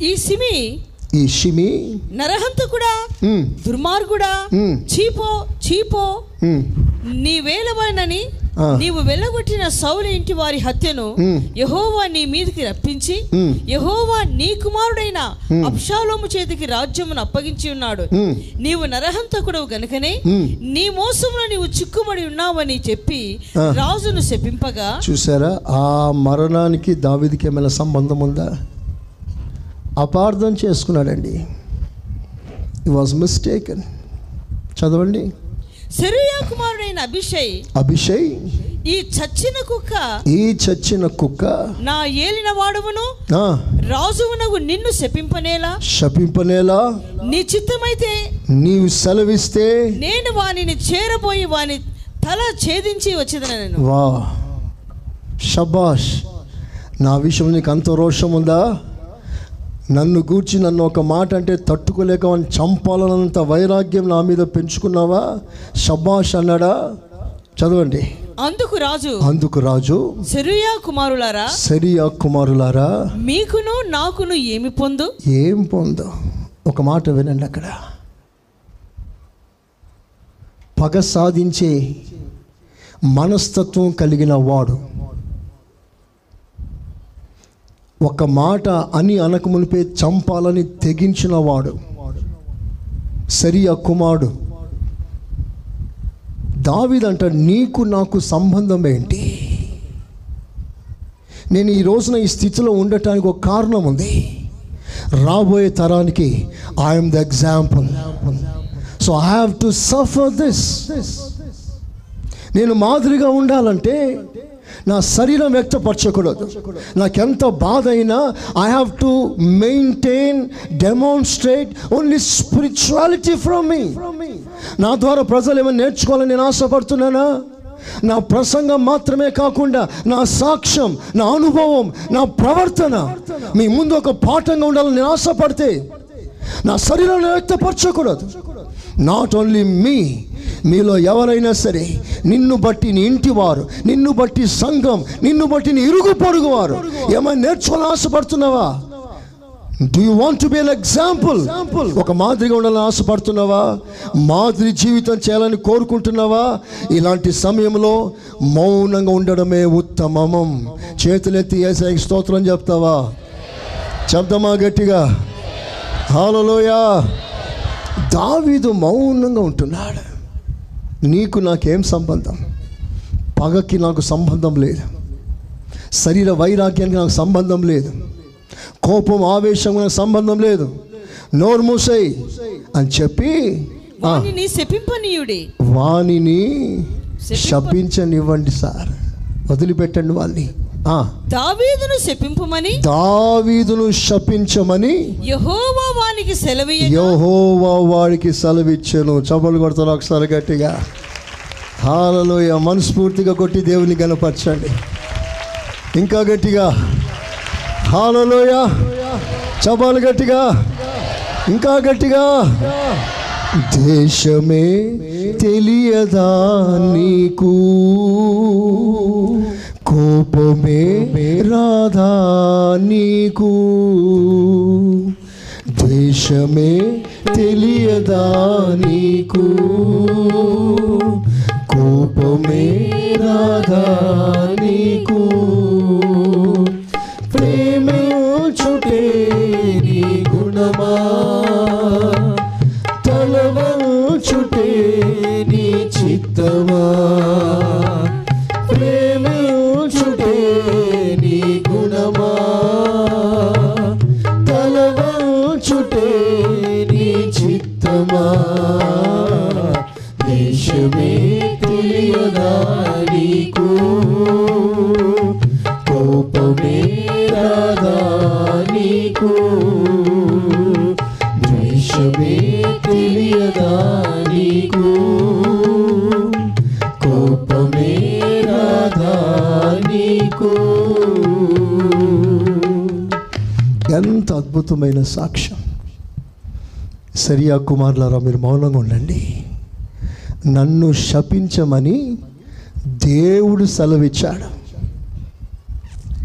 ఈ సిమి ఈ షిమి నరహంతకుడా దుర్మార్గుడా చీపో చీపో నీ వేలవనని ఆ. నీవు వెళ్ళగొట్టిన సౌలు ఇంటి వారి హత్యను. యహోవా నీ మీదకి రప్పించి. యహోవా నీ కుమారుడైన ఉమ్. అబ్షాలోము చేతికి రాజ్యమును అప్పగించి ఉన్నాడు. నీవు నరహంతకుడు గనుకనే. నీ మోసంలో నీవు చిక్కుబడి ఉన్నావని చెప్పి. రాజును శపింపగా చూసారా ఆ మరణానికి దావీదికి ఏమైనా సంబంధం ఉందా అపార్థం చేసుకున్నాడండి ఈ వాజ్ మిస్టేకన్ చదవండి సెరుయా కుమారుడైన అభిషయ్ అభిషయ్ ఈ చచ్చిన కుక్క ఈ చచ్చిన కుక్క నా ఏలిన వాడువును ఆ, రాజువునగు నిన్ను శపింపనేలా? శపింపనేలా? నీ చిత్తమైతే నీవు సెలవిస్తే నేను వానిని చేరబోయి వాని తల ఛేదించి వచ్చేదన నేను. వా. షబాష్ నా విషయం నీకు అంత రోషం ఉందా నన్ను గూర్చి నన్ను ఒక మాట అంటే తట్టుకోలేక వాడిని చంపాలన్నంత వైరాగ్యం నా మీద పెంచుకున్నావా? షబాష్ అన్నాడా? చదవండి. అందుకు రాజు. అందుకు రాజు. సెరుయా కుమారులారా. సరియా కుమారులారా. మీకును నాకును ఏమి పొందు? ఏం పొందు? ఒక మాట వినండి అక్కడ. పగ సాధించే మనస్తత్వం కలిగిన వాడు. ఒక మాట అని అనకమునిపే చంపాలని తెగించిన వాడు సరియా కుమారుడు దావిదంట నీకు నాకు సంబంధం ఏంటి? నేను ఈ రోజున ఈ స్థితిలో ఉండటానికి ఒక కారణం ఉంది. రాబోయే తరానికి I'm the example so I have to suffer this నేను మాదిరిగా ఉండాలంటే నా శరీరం వ్యక్తపరచకూడదు. నాకెంత బాధ అయినా I have to maintain demonstrate only spirituality from me నా ద్వారా ప్రజలు ఏమైనా నేర్చుకోవాలని నేను ఆశపడుతున్నానా? నా ప్రసంగం మాత్రమే కాకుండా నా సాక్ష్యం నా అనుభవం నా ప్రవర్తన మీ ముందు ఒక పాఠంగా ఉండాలని నేను ఆశపడితే నా శరీరాన్ని వ్యక్తపరచకూడదు. నాట్ ఓన్లీ మీ మీలో ఎవరైనా సరే నిన్ను బట్టి నీ ఇంటి వారు నిన్ను బట్టి సంఘం నిన్ను బట్టి నీ ఇరుగు పొరుగు వారు ఏమైనా నేర్చుకోవాలని ఆశపడుతున్నావా? Do you want be an example ఒక మాదిరిగా ఉండాలని ఆశపడుతున్నావా? మాదిరి జీవితం చేయాలని కోరుకుంటున్నావా? ఇలాంటి సమయంలో మౌనంగా ఉండడమే ఉత్తమం. చేతులెత్తి ఏసై స్తోత్రం చెప్తావా? చెప్తామా గట్టిగా? హాలలోయా దావీదు మౌనంగా ఉంటున్నాడు. నీకు నాకేం సంబంధం? పగకి నాకు సంబంధం లేదు. శరీర వైరాగ్యానికి నాకు సంబంధం లేదు. కోపం ఆవేశం నాకు సంబంధం లేదు. నోరు మూసై అని చెప్పి శపింపనీయుడి. వాణిని శపించనివ్వండి సార్. వదిలిపెట్టండి వాళ్ళని దావీదును శపింపమని దావీదును శపించమని యహోవా వానికి సెలవీయ యహోవా వాడికి సెలవిచ్చాను. చపలు కొడతారు ఒకసారి గట్టిగా. హాలలోయ. మనస్ఫూర్తిగా కొట్టి దేవుని గనపరచండి ఇంకా గట్టిగా. హాలలోయ. చపాలు గట్టిగా. ఇంకా గట్టిగా. దేశమే తెలియదా నీకు? కోపమే రాధా నీకు ద్వేషమే తెలియదా నీకు కోపమే రాధా నీకు ప్రేమే చుటే నీ గుణమా తలవంచుటే माँ। देश में तुल्यधारी को कोप में राधानी को देश में तुल्यधारी को कोप में राधानी को ఎంత అద్భుతమైన సాక్ష్యం సరియా కుమారులారా మీరు మౌనంగా ఉండండి. నన్ను శపించమని దేవుడు సెలవిచ్చాడు.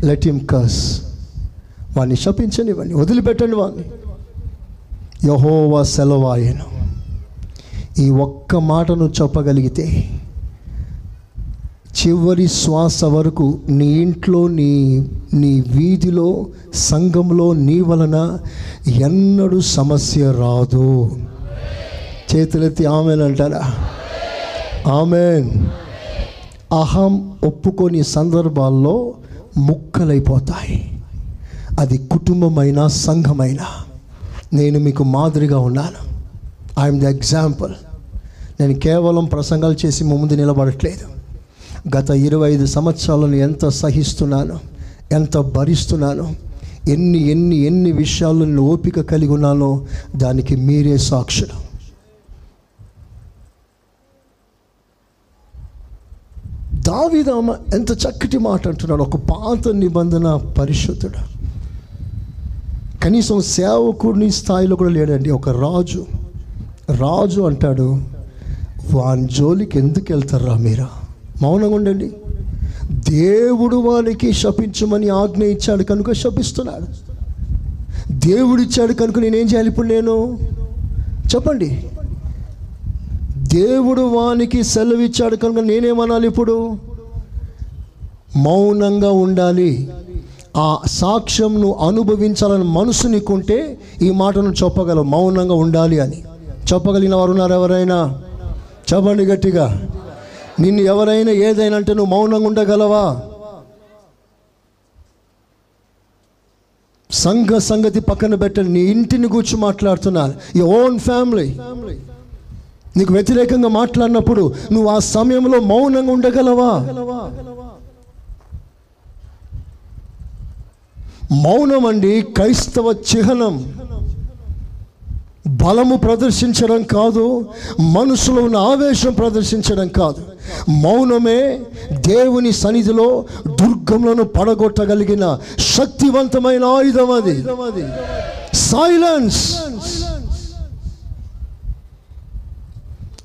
లెట్ హిమ్ కస్ వాడిని శపించనివ్వండి వదిలిపెట్టండి వాడిని యహోవా సెలవాయను ఈ ఒక్క మాటను చెప్పగలిగితే చివరి శ్వాస వరకు నీ ఇంట్లో నీ నీ వీధిలో సంఘంలో నీ వలన ఎన్నడూ సమస్య రాదు. చేతులెత్తి ఆమెన్ అంటారా? ఆమెన్. అహం ఒప్పుకొని సందర్భాల్లో ముక్కలైపోతాయి. అది కుటుంబమైన సంఘమైనా. నేను మీకు మాదిరిగా ఉన్నాను. I'm the example. నేను కేవలం ప్రసంగాలు చేసి ముందు నిలబడట్లేదు. గత ఇరవై ఐదు సంవత్సరాలను ఎంత సహిస్తున్నాను ఎంత భరిస్తున్నాను ఎన్ని ఎన్ని ఎన్ని విషయాలను ఓపిక కలిగి ఉన్నానో దానికి మీరే సాక్షులు. దావిదామ ఎంత చక్కటి మాట అంటున్నాడు. ఒక పాత నిబంధన పరిశుద్ధుడు. కనీసం సేవకుడిని స్థాయిలో కూడా లేడండి. ఒక రాజు. రాజు అంటాడు వాని జోలికి ఎందుకు వెళ్తారా మీరా? మౌనంగా ఉండండి దేవుడు వారికి శపించమని ఆజ్ఞ ఇచ్చాడు కనుక శపిస్తున్నాడు. దేవుడు ఇచ్చాడు కనుక నేనేం చేయాలి ఇప్పుడు నేను? చెప్పండి. దేవుడు వానికి సెలవు ఇచ్చాడు కనుక నేనేమనాలి ఇప్పుడు? మౌనంగా ఉండాలి. ఆ సాక్ష్యంను అనుభవించాలని మనసు నీకుంటే ఈ మాటను చెప్పగలవు. మౌనంగా ఉండాలి అని. చెప్పగలిగిన వారు ఉన్నారు ఎవరైనా? చెప్పండి గట్టిగా. నిన్ను ఎవరైనా ఏదైనా అంటే నువ్వు మౌనంగా ఉండగలవా? సంఘ సంగతి పక్కన పెట్టండి. నీ ఇంటిని గురించి మాట్లాడుతున్నాను ఈ ఓన్ ఫ్యామిలీ నీకు వ్యతిరేకంగా మాట్లాడినప్పుడు నువ్వు ఆ సమయంలో మౌనంగా ఉండగలవా? మౌనం అండి క్రైస్తవ చిహ్నం. బలము ప్రదర్శించడం కాదు మనసులో ఉన్న ఆవేశం ప్రదర్శించడం కాదు. మౌనమే దేవుని సన్నిధిలో దుర్గములను పడగొట్టగలిగిన శక్తివంతమైన ఆయుధం అది. సైలెన్స్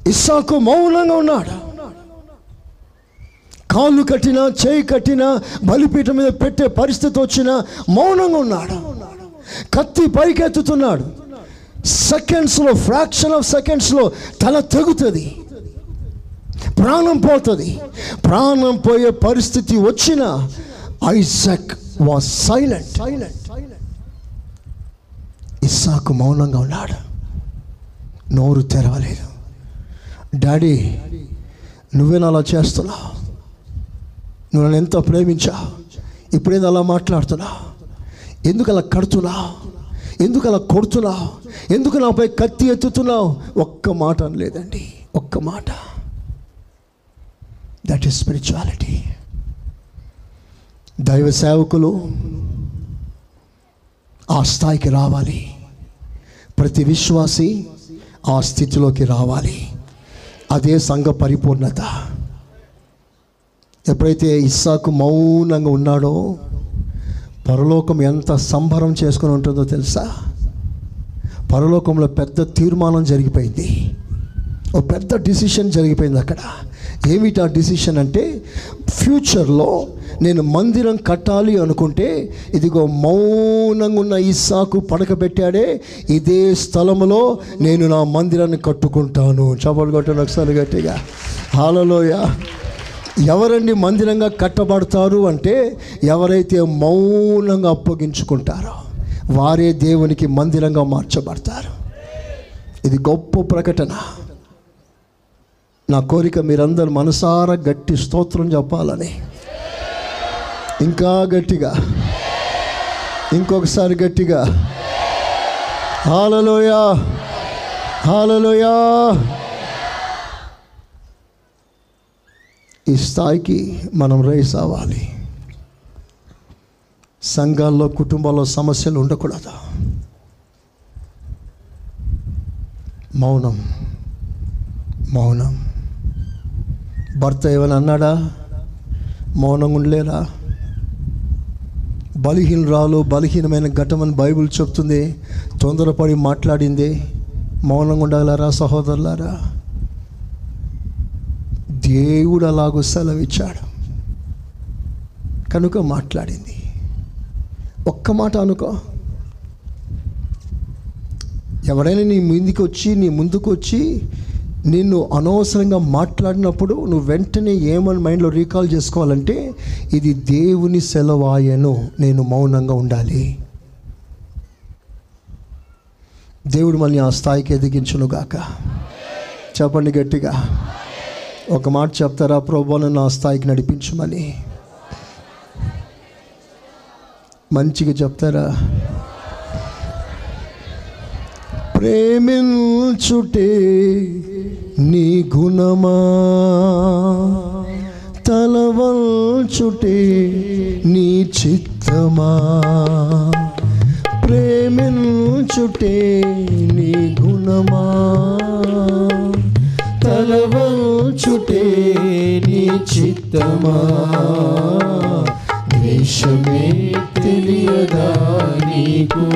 ఇస్సాకు మౌనంగా ఉన్నాడు. కాళ్ళు కట్టినా చేయి కట్టినా బలిపీఠం మీద పెట్టే పరిస్థితి వచ్చినా మౌనంగా ఉన్నాడు. కత్తి పైకెత్తుతున్నాడు. సెకండ్స్లో ఫ్రాక్షన్ ఆఫ్ సెకండ్స్లో తల తెగుతుంది. ప్రాణం పోతుంది. ప్రాణం పోయే పరిస్థితి వచ్చిన ఐజక్ వాజ్ సైలెంట్. ఇస్సాకు మౌనంగా ఉన్నాడు. నోరు తెరవలేదు. డాడీ నువ్వేనా అలా చేస్తున్నావు నువ్వు నన్ను ఎంతో ప్రేమించా. ఇప్పుడేదో అలా మాట్లాడుతున్నావు ఎందుకు అలా కడుతున్నావు ఎందుకు అలా కొడుతున్నావు? ఎందుకు నాపై కత్తి ఎత్తుతున్నావు? ఒక్క మాట అనలేదండి. ఒక్క మాట. దట్ ఈస్ స్పిరిచువాలిటీ దైవ సేవకులు ఆ స్థాయికి రావాలి. ప్రతి విశ్వాసి ఆ స్థితిలోకి రావాలి. అదే సంఘ పరిపూర్ణత. ఎప్పుడైతే ఇస్సాకు మౌనంగా ఉన్నాడో పరలోకం ఎంత సంబరం చేసుకొని ఉంటుందో తెలుసా? పరలోకంలో పెద్ద తీర్మానం జరిగిపోయింది. ఓ పెద్ద డిసిషన్ జరిగిపోయింది అక్కడ. ఏమిటి ఆ డిసిషన్ అంటే ఫ్యూచర్లో నేను మందిరం కట్టాలి అనుకుంటే ఇదిగో మౌనంగా ఉన్న ఇస్సాకు పడక పెట్టాడే ఇదే స్థలంలో నేను నా మందిరాన్ని కట్టుకుంటాను. చపలు కొట్టాను ఒకసారి గట్టిగా. హాలలోయ ఎవరండి మందిరంగా కట్టబడతారు అంటే ఎవరైతే మౌనంగా అప్పగించుకుంటారో వారే దేవునికి మందిరంగా మార్చబడతారు. ఇది గొప్ప ప్రకటన. నా కోరిక మీరందరూ మనసారా గట్టి స్తోత్రం చెప్పాలని. ఇంకా గట్టిగా. ఇంకొకసారి గట్టిగా. హాలలోయ హాలలోయ ఈ స్థాయికి మనం రైస్ అవ్వాలి. సంఘాల్లో కుటుంబాల్లో సమస్యలు ఉండకూడదు? మౌనం. మౌనం. భర్త ఏమైనా అన్నాడా? మౌనంగా ఉండలేరా? బలహీనరాలు బలహీనమైన ఘటమని బైబిల్ చెప్తుంది. తొందరపడి మాట్లాడింది. మౌనంగా ఉండగలరా సహోదరులారా? దేవుడు అలాగో సెలవిచ్చాడు. కనుక మాట్లాడింది. ఒక్క మాట అనుకో. ఎవరైనా నీ ముందుకు వచ్చి నీ ముందుకు వచ్చి నిన్ను అనవసరంగా మాట్లాడినప్పుడు నువ్వు వెంటనే ఏమని మైండ్లో రీకాల్ చేసుకోవాలంటే ఇది దేవుని సెలవాయను. నేను మౌనంగా ఉండాలి. దేవుడు మళ్ళీ ఆ స్థాయికి ఎదిగించునుగాక. చెప్పండి గట్టిగా. ఒక మాట చెప్తారా? ప్రభువును నా స్థాయికి నడిపించమని. మంచిగా చెప్తారా? ప్రేమించుటే నీ గుణమా? తలవల్చుటే నీ చిత్తమా? ప్రేమించుటే నీ గుణమా? తలవంచుటే నీ చిత్తమా? ద్వేషమే తెలియదా నీకు?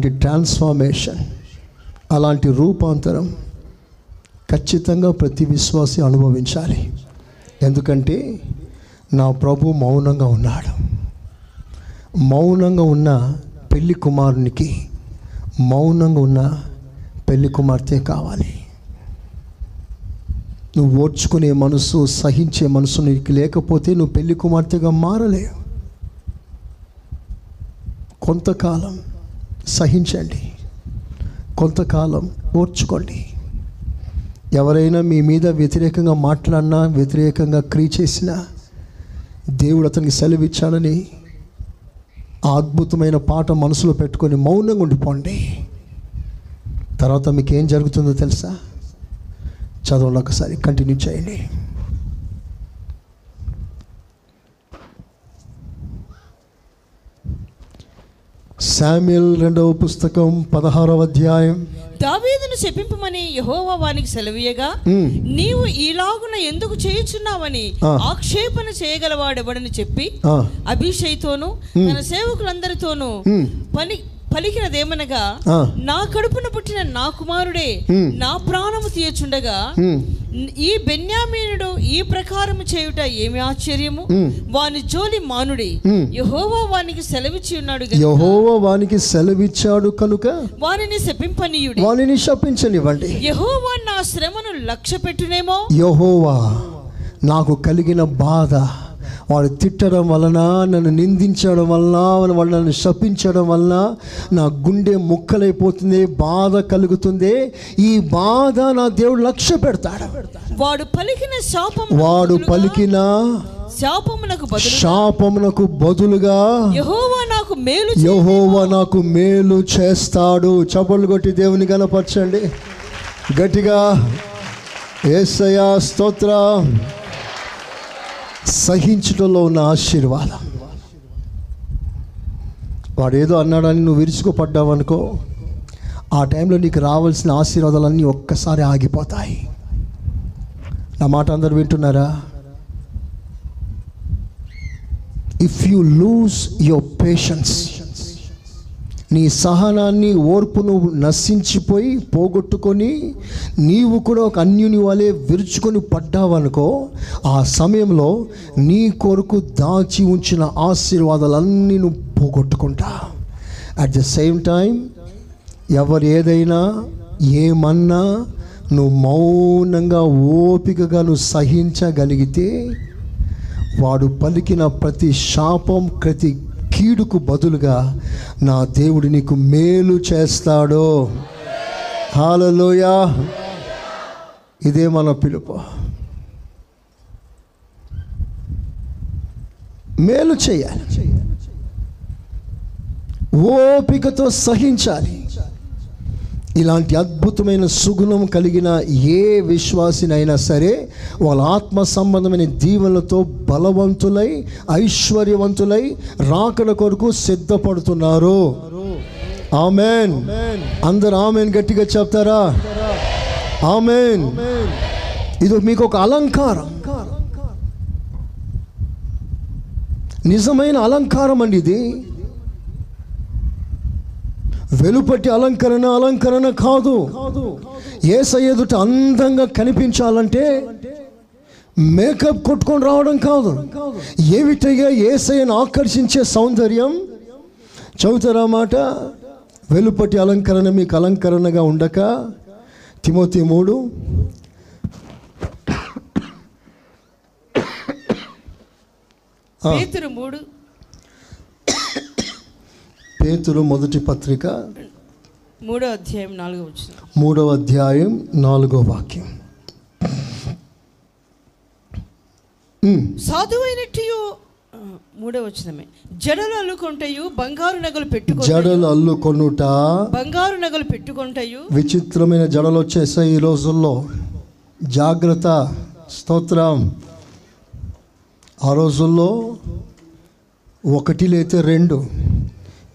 అలాంటి ట్రాన్స్ఫార్మేషన్ అలాంటి రూపాంతరం ఖచ్చితంగా ప్రతి విశ్వాసి అనుభవించాలి. ఎందుకంటే నా ప్రభు మౌనంగా ఉన్నాడు. మౌనంగా ఉన్న పెళ్ళి కుమారునికి మౌనంగా ఉన్న పెళ్ళి కుమార్తె కావాలి. నువ్వు ఓర్చుకునే మనసు సహించే మనసు నీకు లేకపోతే నువ్వు పెళ్ళి కుమార్తెగా మారలేవు. కొంతకాలం సహించండి. కొంతకాలం ఓర్చుకోండి. ఎవరైనా మీ మీద వ్యతిరేకంగా మాట్లాడినా వ్యతిరేకంగా క్రియ చేసినా దేవుడు అతనికి సెలవిచ్చాడని ఆ అద్భుతమైన పాట మనసులో పెట్టుకొని మౌనంగా ఉండిపోండి. తర్వాత మీకు ఏం జరుగుతుందో తెలుసా? చదవండి ఒకసారి కంటిన్యూ చేయండి. శామ్యుల్ రెండవ పుస్తకం పదహారవ అధ్యాయం. దావీదును శపింపమని యెహోవా వానికి సెలవీయగా నీవు ఈలాగున ఎందుకు చేయుచున్నావని. ఆక్షేపణ చేయగలవాడెవడని చెప్పి ఆ, అభిషయ్తోను తన సేవకులందరితోనూ పని పలికినదేమనగా. నా కడుపున పుట్టిన నా కుమారుడే. నా ప్రాణము తీయచుండగా ఈ బెన్యామీనుడు ఈ ప్రకారము చేయుట ఏమి ఆశ్చర్యము. వాని జోలి మానుడి. యెహోవా వానికి సెలవిచ్చి ఉన్నాడు యెహోవా వానికి సెలవిచ్చాడు కనుక వానిని శపింపనీయుడి వానిని శపించనివ్వండి యెహోవా నా శ్రమను లక్ష్య పెట్టునేమో యహోవా నాకు కలిగిన బాధ వాడు తిట్టడం వలన నన్ను నిందించడం వలన వాడు నన్ను శపించడం వలన నా గుండె ముక్కలైపోతుంది బాధ కలుగుతుంది. ఈ బాధ నా దేవుడు లక్ష్య పెడతాడు. వాడు పలికిన శాపం వాడు పలికిన శాపమునకు శాపమునకు బదులుగా యెహోవా నాకు మేలు యహోవా నాకు మేలు చేస్తాడు. చపలు కొట్టి దేవుని కనపరచండి గట్టిగా ఏసయా స్తోత్ర. సహించడంలో ఉన్న ఆశీర్వాదం. వాడు ఏదో అన్నాడని నువ్వు విరుచుకుపడ్డావు అనుకో ఆ టైంలో నీకు రావాల్సిన ఆశీర్వాదాలన్నీ ఒక్కసారి ఆగిపోతాయి. నా మాట అందరు వింటున్నారా? If you lose your patience నీ సహనాన్ని ఓర్పును నశించిపోయి పోగొట్టుకొని నీవు కూడా ఒక అన్యుని వలె విరుచుకొని పడ్డావనుకో ఆ సమయంలో నీ కొరకు దాచి ఉంచిన ఆశీర్వాదాలన్నీ నువ్వు పోగొట్టుకుంటా. అట్ ద సేమ్ టైం ఎవరు ఏదైనా ఏమన్నా నువ్వు మౌనంగా ఓపికగా నువ్వు సహించగలిగితే వాడు పలికిన ప్రతి శాపం ప్రతి కీడుకు బదులుగా నా దేవుడు నీకు మేలు చేస్తాడో. హాలలోయా ఇదే మన పిలుపు. మేలు చేయాలి. ఓపికతో సహించాలి. ఇలాంటి అద్భుతమైన సుగుణం కలిగిన ఏ విశ్వాసినైనా సరే వాళ్ళ ఆత్మ సంబంధమైన దీవెనలతో బలవంతులై ఐశ్వర్యవంతులై రాకడ కొరకు సిద్ధపడుతున్నారు. ఆమెన్. అందరు ఆమెన్ గట్టిగా చెప్తారా? ఆమెన్. ఇది మీకు ఒక అలంకారం. నిజమైన అలంకారం అండి ఇది. వెలుపటి అలంకరణ అలంకరణ కాదు. ఏస ఎదుట అందంగా కనిపించాలంటే మేకప్ కొట్టుకొని రావడం కాదు. ఏమిటయ్యా ఏసయ్యను ఆకర్షించే సౌందర్యం? చదువుతారా మాట? వెలుపటి అలంకరణ మీకు అలంకరణగా ఉండక. తిమోతి మూడు. పేతురు మూడు. పేతురు మొదటి పత్రిక మూడో అధ్యాయం నాలుగో వచ్చిన మూడవ అధ్యాయం నాలుగో వాక్యం. సాధువైనట్టు మూడో వచ్చినమే జడలు అల్లుకుంటయు బంగారు నగలు పెట్టుకుంటూ జడలు అల్లుకొనుట బంగారు నగలు పెట్టుకుంటయు. విచిత్రమైన జడలు వచ్చేసాయి ఈ రోజుల్లో. జాగ్రత్త స్తోత్రం. ఆ రోజుల్లో ఒకటి లేతే రెండు.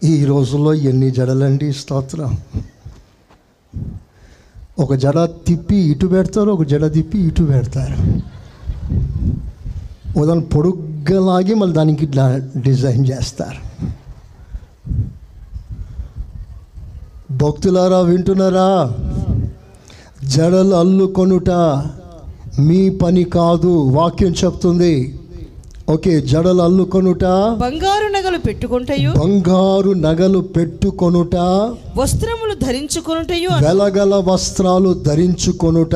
ఈ రోజుల్లో ఎన్ని జడలండి స్తోత్రం? ఒక జడ తిప్పి ఇటు పెడతారు ఒక జడ తిప్పి ఇటు పెడతారు. ఉదాహరణ పొడుగ్గా లాగి మళ్ళీ దానికి ఇట్లా డిజైన్ చేస్తారు. భక్తులారా వింటున్నారా? జడలు అల్లుకొనుట మీ పని కాదు వాక్యం చెప్తుంది. ఓకే జడలు అల్లుకొనుట. బంగారు నగలు పెట్టుకుంటయు బంగారు నగలు పెట్టుకొనుట. వస్త్రములు ధరించుకొనుటయు వెలగల వస్త్రాలు ధరించుకొనుట.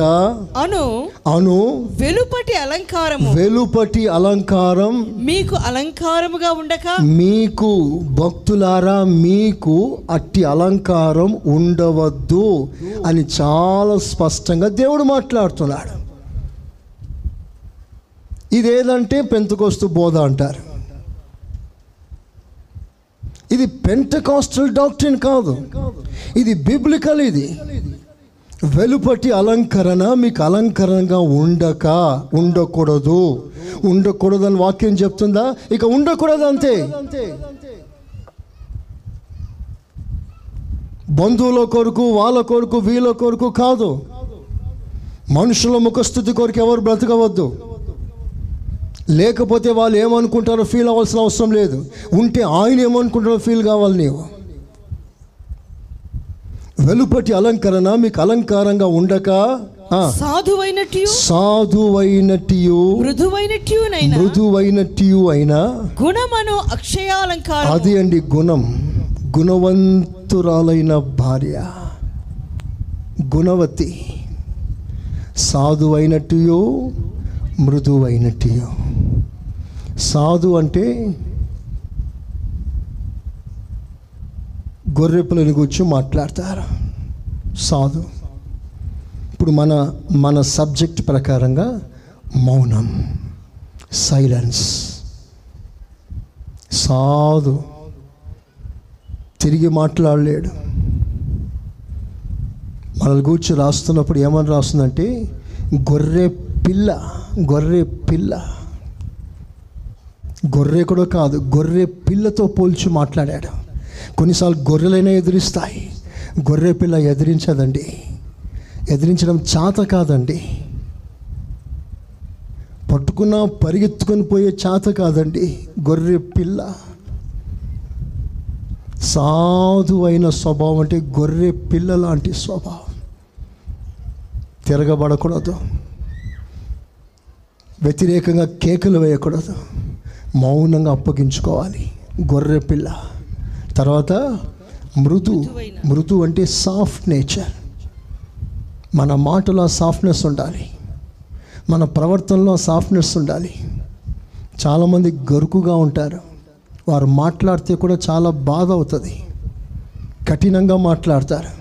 అను. అను. వెలుపటి అలంకారము. వెలుపటి అలంకారం. మీకు అలంకారముగా ఉండక. మీకు భక్తులారా మీకు అట్టి అలంకారం ఉండవద్దు అని చాలా స్పష్టంగా దేవుడు మాట్లాడుతున్నాడు. ఇదేదంటే పెంతకోస్తు బోధ అంటారు. ఇది పెంటకాస్టల్ డాక్ట్రిన్ కాదు. ఇది బిబ్లికల్ ఇది. వెలుపటి అలంకరణ మీకు అలంకరణగా ఉండక ఉండకూడదు. ఉండకూడదని వాక్యం చెప్తుందా? ఇక ఉండకూడదు అంతే. బంధువుల కొరకు వాళ్ళ కొరకు వీళ్ళ కొరకు కాదు. మనుషుల ముఖస్థుతి కొరకు ఎవరు బ్రతకవద్దు. లేకపోతే వాళ్ళు ఏమనుకుంటారో ఫీల్ అవ్వాల్సిన అవసరం లేదు. ఉంటే ఆయన ఏమనుకుంటారో ఫీల్ కావాలి నీవు. వెలుపటి అలంకరణ మీకు అలంకారంగా ఉండక సాధువైనట్టు మృదువైనటియు అయినా గుణమను అక్షయాలంకారం అది అండి గుణం. గుణవంతురాలైన భార్య. గుణవతి. సాధువైనట్టుయో మృదువైనట్టుయో. సాధు అంటే గొర్రెపిల్లని గురించి మాట్లాడతారు. సాధు. ఇప్పుడు మన మన సబ్జెక్ట్ ప్రకారంగా మౌనం సైలెన్స్ సాధు తిరిగి మాట్లాడలేడు. మనల్ని కూర్చి రాస్తున్నప్పుడు ఏమని రాస్తుందంటే గొర్రె పిల్ల గొర్రె పిల్ల గొర్రె కూడా కాదు గొర్రె పిల్లతో పోల్చి మాట్లాడాడు. కొన్నిసార్లు గొర్రెలైనా ఎదిరిస్తాయి. గొర్రె పిల్ల ఎదిరించదండి. ఎదిరించడం చాత కాదండి. పట్టుకున్న పరిగెత్తుకొని పోయే చాత కాదండి గొర్రె పిల్ల. సాధువైన స్వభావం అంటే గొర్రె పిల్ల లాంటి స్వభావం. తిరగబడకూడదు. వ్యతిరేకంగా కేకలు వేయకూడదు. మౌనంగా అప్పగించుకోవాలి. గొర్రె పిల్ల. తర్వాత మృదు మృదు అంటే సాఫ్ట్ నేచర్ మన మాటలో సాఫ్ట్నెస్ ఉండాలి. మన ప్రవర్తనలో సాఫ్ట్నెస్ ఉండాలి. చాలామంది గరుకుగా ఉంటారు. వారు మాట్లాడితే కూడా చాలా బాధ అవుతుంది. కఠినంగా మాట్లాడతారు.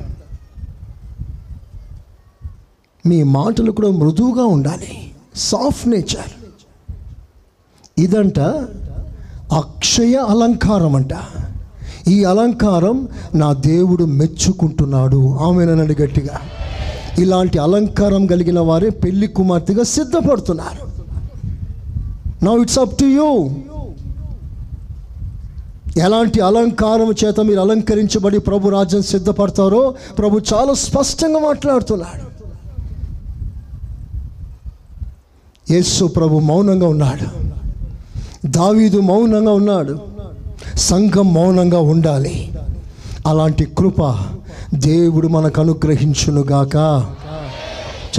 మీ మాటలు కూడా మృదువుగా ఉండాలి. సాఫ్ట్ నేచర్ ఇదంట అక్షయ అలంకారం అంట ఈ అలంకారం నా దేవుడు మెచ్చుకుంటున్నాడు. ఆమెనని గట్టిగా. ఇలాంటి అలంకారం కలిగిన వారే పెళ్ళి కుమార్తెగా సిద్ధపడుతున్నారు. Now it's up to you ఎలాంటి అలంకారం చేత మీరు అలంకరించబడి ప్రభు రాజ్యం సిద్ధపడతారో ప్రభు చాలా స్పష్టంగా మాట్లాడుతున్నాడు. యేసు ప్రభు మౌనంగా ఉన్నాడు. దావీదు మౌనంగా ఉన్నాడు. సంఘం మౌనంగా ఉండాలి. అలాంటి కృప దేవుడు మనకు అనుగ్రహించునుగాక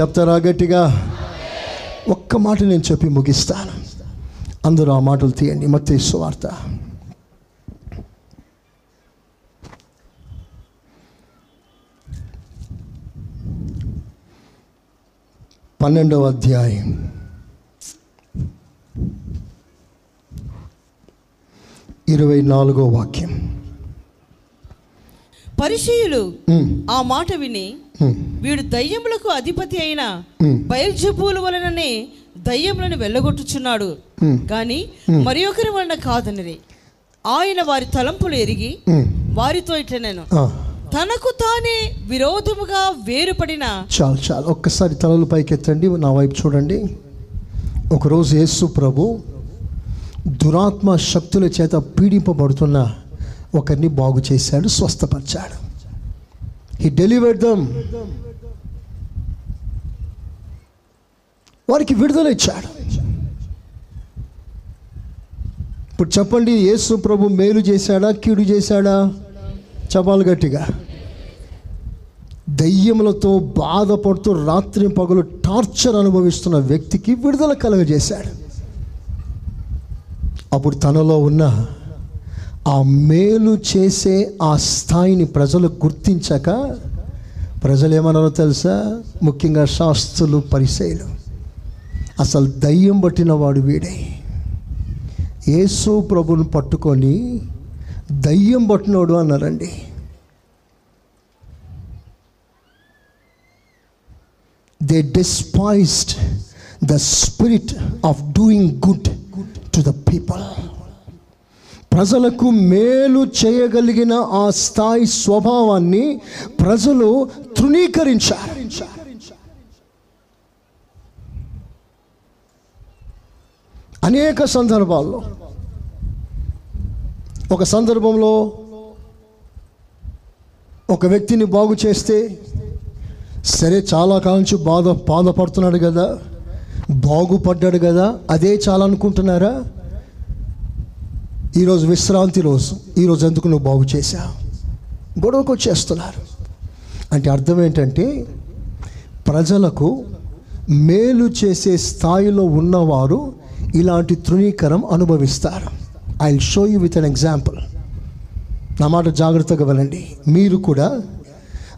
చెప్తారా గట్టిగా? ఒక్క మాట నేను చెప్పి ముగిస్తాను. అందరూ ఆ మాటలు తీయండి. మత్తే వార్త. పన్నెండవ అధ్యాయం. ఇరవై నాలుగో వాక్యం. పరిచయులు ఆ మాట విని వీడు దయ్యములకు అధిపతి అయిన. బయల్జబూల వలననే దయ్యములను వెళ్ళగొట్టుచున్నాడు. కానీ మరి ఒకరి వలన కాదనిరి. ఆయన వారి తలంపులు ఎరిగి. వారితో ఇట్లా నేను ఆ, తనకు తానే విరోధముగా వేరుపడిన చాలు చాలు. ఒక్కసారి తలలు పైకెత్తండి నా వైపు చూడండి. ఒకరోజు యేసు ప్రభు దురాత్మ శక్తుల చేత పీడింపబడుతున్న ఒకరిని బాగు చేశాడు స్వస్థపరిచాడు. హీ డెలివర్ దమ్ వారికి విడుదల ఇచ్చాడు. ఇప్పుడు చెప్పండి యేసు ప్రభు మేలు చేశాడా కీడు చేశాడా? చెప్పాలి గట్టిగా. దయ్యములతో బాధపడుతూ రాత్రి పగలు టార్చర్ అనుభవిస్తున్న వ్యక్తికి విడుదల కలుగజేశాడు. అప్పుడు తనలో ఉన్న ఆ మేలు చేసే ఆ స్థాయిని ప్రజలు గుర్తించక ప్రజలు ఏమన్నారో తెలుసా? ముఖ్యంగా శాస్త్రులు పరిశైలు. అసలు దయ్యం పట్టిన వాడు వీడే. యేసు ప్రభుని పట్టుకొని దయ్యం పట్టినోడు అన్నారండి. They despised the spirit of doing good to the people ప్రజలకు మేలు చేయగలిగిన ఆ స్థాయి స్వభావాన్ని ప్రజలు తృణీకరించారు. అనేక సందర్భాల్లో ఒక సందర్భంలో ఒక వ్యక్తిని బాగు చేస్తే సరే చాలా కాలం నుంచి బాధ బాధపడుతున్నాడు కదా. బాగుపడ్డాడు కదా అదే చాలా అనుకుంటున్నారా ఈరోజు విశ్రాంతి రోజు. ఈరోజు ఎందుకు నువ్వు బాగు చేశావు గొడవకు వచ్చేస్తున్నారు. అంటే అర్థం ఏంటంటే ప్రజలకు మేలు చేసే స్థాయిలో ఉన్నవారు ఇలాంటి తృణీకరం అనుభవిస్తారు. I show you with an example నా మాట జాగ్రత్తగా వినండి. మీరు కూడా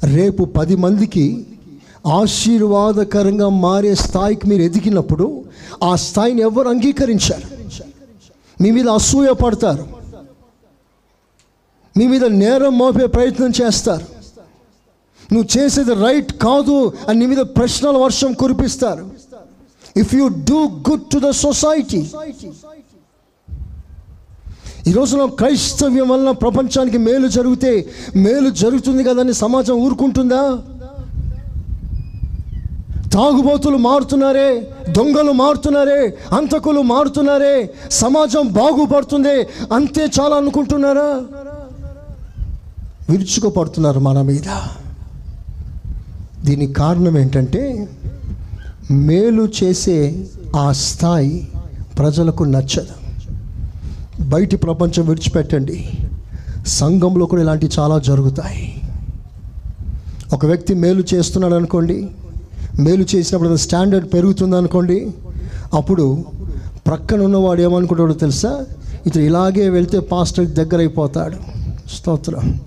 రేపు పది మందికి ఆశీర్వాదకరంగా మారే స్థాయికి మీరు ఎదిగినప్పుడు ఆ స్థాయిని ఎవరు అంగీకరించారు? మీ మీద అసూయ పడతారు. మీ మీద నేరం మోపే ప్రయత్నం చేస్తారు. నువ్వు చేసేది రైట్ కాదు అని నీ మీద ప్రశ్నల వర్షం కురిపిస్తారు. If you do good to the society ఈ రోజున క్రైస్తవ్యం వలన ప్రపంచానికి మేలు జరిగితే మేలు జరుగుతుంది కదని సమాజం ఊరుకుంటుందా? తాగుబోతులు మారుతున్నారే దొంగలు మారుతున్నారే అంతకులు మారుతున్నారే సమాజం బాగుపడుతుంది అంతే చాలా అనుకుంటున్నారా విరుచుకుపడుతున్నారు మన మీద. దీనికి కారణం ఏంటంటే మేలు చేసే ఆ స్థాయి ప్రజలకు నచ్చదు. బయటి ప్రపంచం విడిచిపెట్టండి. సంఘంలో కూడా ఇలాంటివి చాలా జరుగుతాయి. ఒక వ్యక్తి మేలు చేస్తున్నాడు అనుకోండి మేలు చేసినప్పుడు స్టాండర్డ్ పెరుగుతుంది అనుకోండి. అప్పుడు ప్రక్కన ఉన్నవాడు ఏమనుకుంటాడో తెలుసా? ఇతను ఇలాగే వెళ్తే పాస్టర్కి దగ్గర అయిపోతాడు స్తోత్రం.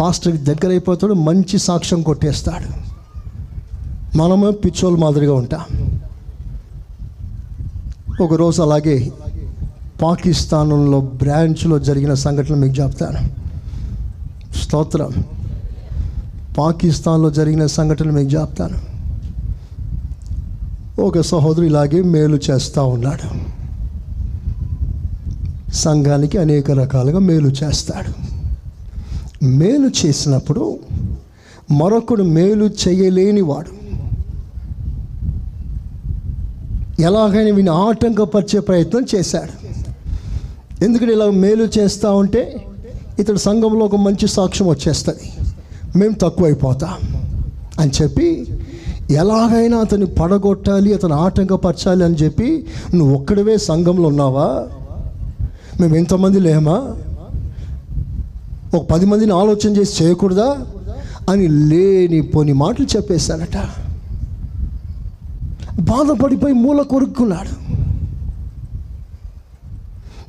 పాస్టర్కి దగ్గర అయిపోతాడు మంచి సాక్ష్యం కొట్టేస్తాడు. మనమే పిచ్చోళ్ళ మాదిరిగా ఉంటాం. ఒకరోజు అలాగే పాకిస్తాన్లో బ్రాంచ్లో జరిగిన సంఘటన మీకు చెప్తాను. స్తోత్రం. పాకిస్తాన్లో జరిగిన సంఘటన మీకు చెప్తాను. ఒక సహోదరు ఇలాగే మేలు చేస్తూ ఉన్నాడు. సంఘానికి అనేక రకాలుగా మేలు చేస్తాడు. మేలు చేసినప్పుడు మరొకడు మేలు చేయలేని వాడు ఎలాగైనా వీని ఆటంకపరిచే ప్రయత్నం చేశాడు. ఎందుకంటే ఇలా మేలు చేస్తూ ఉంటే ఇతడు సంఘంలో ఒక మంచి సాక్ష్యం వచ్చేస్తుంది. మేము తక్కువైపోతాం అని చెప్పి ఎలాగైనా అతన్ని పడగొట్టాలి అతను ఆటంకపరచాలి అని చెప్పి నువ్వు ఒక్కడవే సంఘంలో ఉన్నావా? మేము ఎంతమంది లేమా? ఒక పది మందిని ఆలోచన చేసి చేయకూడదా? అని లేని పోని మాటలు చెప్పేశారట. బాధపడిపోయి మూల కొరుక్కున్నాడు.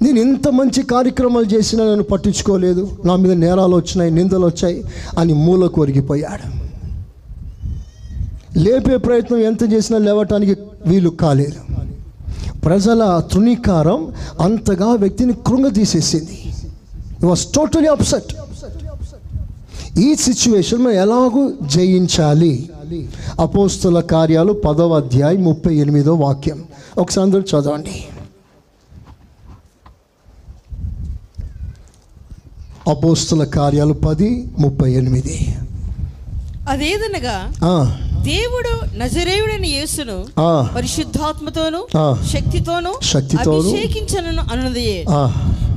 నేను ఎంత మంచి కార్యక్రమాలు చేసినా నన్ను పట్టించుకోలేదు. నా మీద నేరాలు వచ్చినాయి నిందలు వచ్చాయి అని మూల కొరిగిపోయాడు. లేపే ప్రయత్నం ఎంత చేసినా లేవటానికి వీలు కాలేదు. ప్రజల తృణీకారం అంతగా వ్యక్తిని కృంగతీసేసింది వాస్ టోటలీ అప్సెట్ ఈ సిచ్యువేషన్ మనం ఎలాగూ జయించాలి? అపోస్తుల కార్యాలు పదవ అధ్యాయం ముప్పై ఎనిమిదో వాక్యం. ఒకసారి అందరూ చదవండి. అపోస్తుల కార్యాలు పది ముప్పై ఎనిమిది. అదేదనగా దేవుడు నజరేయుడని యేసును ఆ, పరిశుద్ధాత్మతోను. శక్తితోను శక్తితోను. అభిషేకించను అన్నది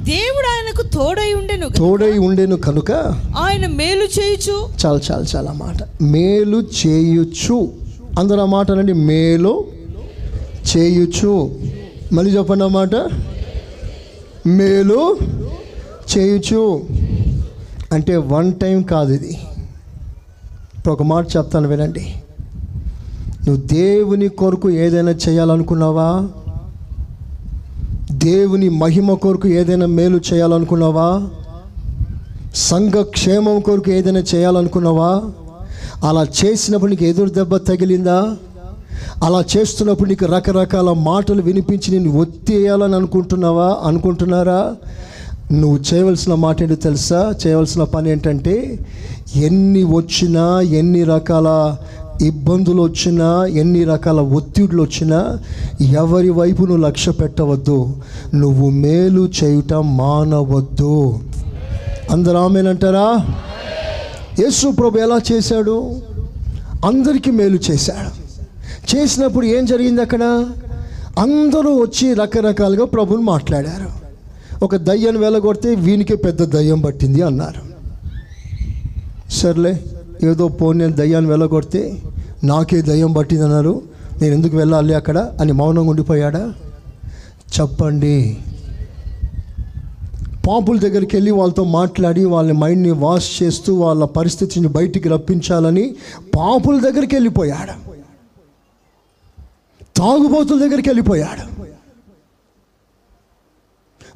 దేవుడు ఆయనకు తోడై ఉండెను తోడై ఉండేను కనుక ఆయన మేలు చేయుచు. చాలా చాలా చాలా మాట. మేలు చేయుచు. అందరూ ఆ మాట అనండి. మేలు చేయుచు. మళ్ళీ చెప్పండి ఆ మాట. మేలు చేయుచు. అంటే వన్ టైం కాదు ఇది. ఇప్పుడు ఒక మాట చెప్తాను వినండి. నువ్వు దేవుని కొరకు ఏదైనా చేయాలనుకున్నావా? దేవుని మహిమ కొరకు ఏదైనా మేలు చేయాలనుకున్నావా? సంఘ క్షేమం కొరకు ఏదైనా చేయాలనుకున్నావా? అలా చేసినప్పుడు నీకు ఎదురు దెబ్బ తగిలిందా? అలా చేస్తున్నప్పుడు నీకు రకరకాల మాటలు వినిపించి నేను ఒత్తేయాలని అనుకుంటున్నావా? అనుకుంటున్నారా? నువ్వు చేయవలసిన మాట ఏంటో తెలుసా? చేయవలసిన పని ఏంటంటే ఎన్ని వచ్చినా ఎన్ని రకాల ఇబ్బందులు వచ్చినా ఎన్ని రకాల ఒత్తిడులు వచ్చినా ఎవరి వైపు నువ్వు లక్ష్య పెట్టవద్దు. నువ్వు మేలు చేయుట మానవద్దు. అందరూ ఆమెనంటారా? యేసు ప్రభు ఎలా చేశాడు? అందరికీ మేలు చేశాడు. చేసినప్పుడు ఏం జరిగింది అక్కడ? అందరూ వచ్చి రకరకాలుగా ప్రభుని మాట్లాడారు. ఒక దయ్యాన్ని వెళ్ళగొడితే వీనికే పెద్ద దయ్యం పట్టింది అన్నారు. సర్లే. ఏదో పోనీ నేను దయ్యాన్ని వెళ్ళగొడితే నాకే దయ్యం పట్టింది అన్నారు నేను ఎందుకు వెళ్ళాలి అక్కడ? అని మౌనంగా ఉండిపోయాడా? చెప్పండి. పాపుల దగ్గరికి వెళ్ళి వాళ్ళతో మాట్లాడి వాళ్ళ మైండ్ని వాష్ చేస్తూ వాళ్ళ పరిస్థితిని బయటికి రప్పించాలని పాపుల దగ్గరికి వెళ్ళిపోయాడు తాగుబోతుల దగ్గరికి వెళ్ళిపోయాడు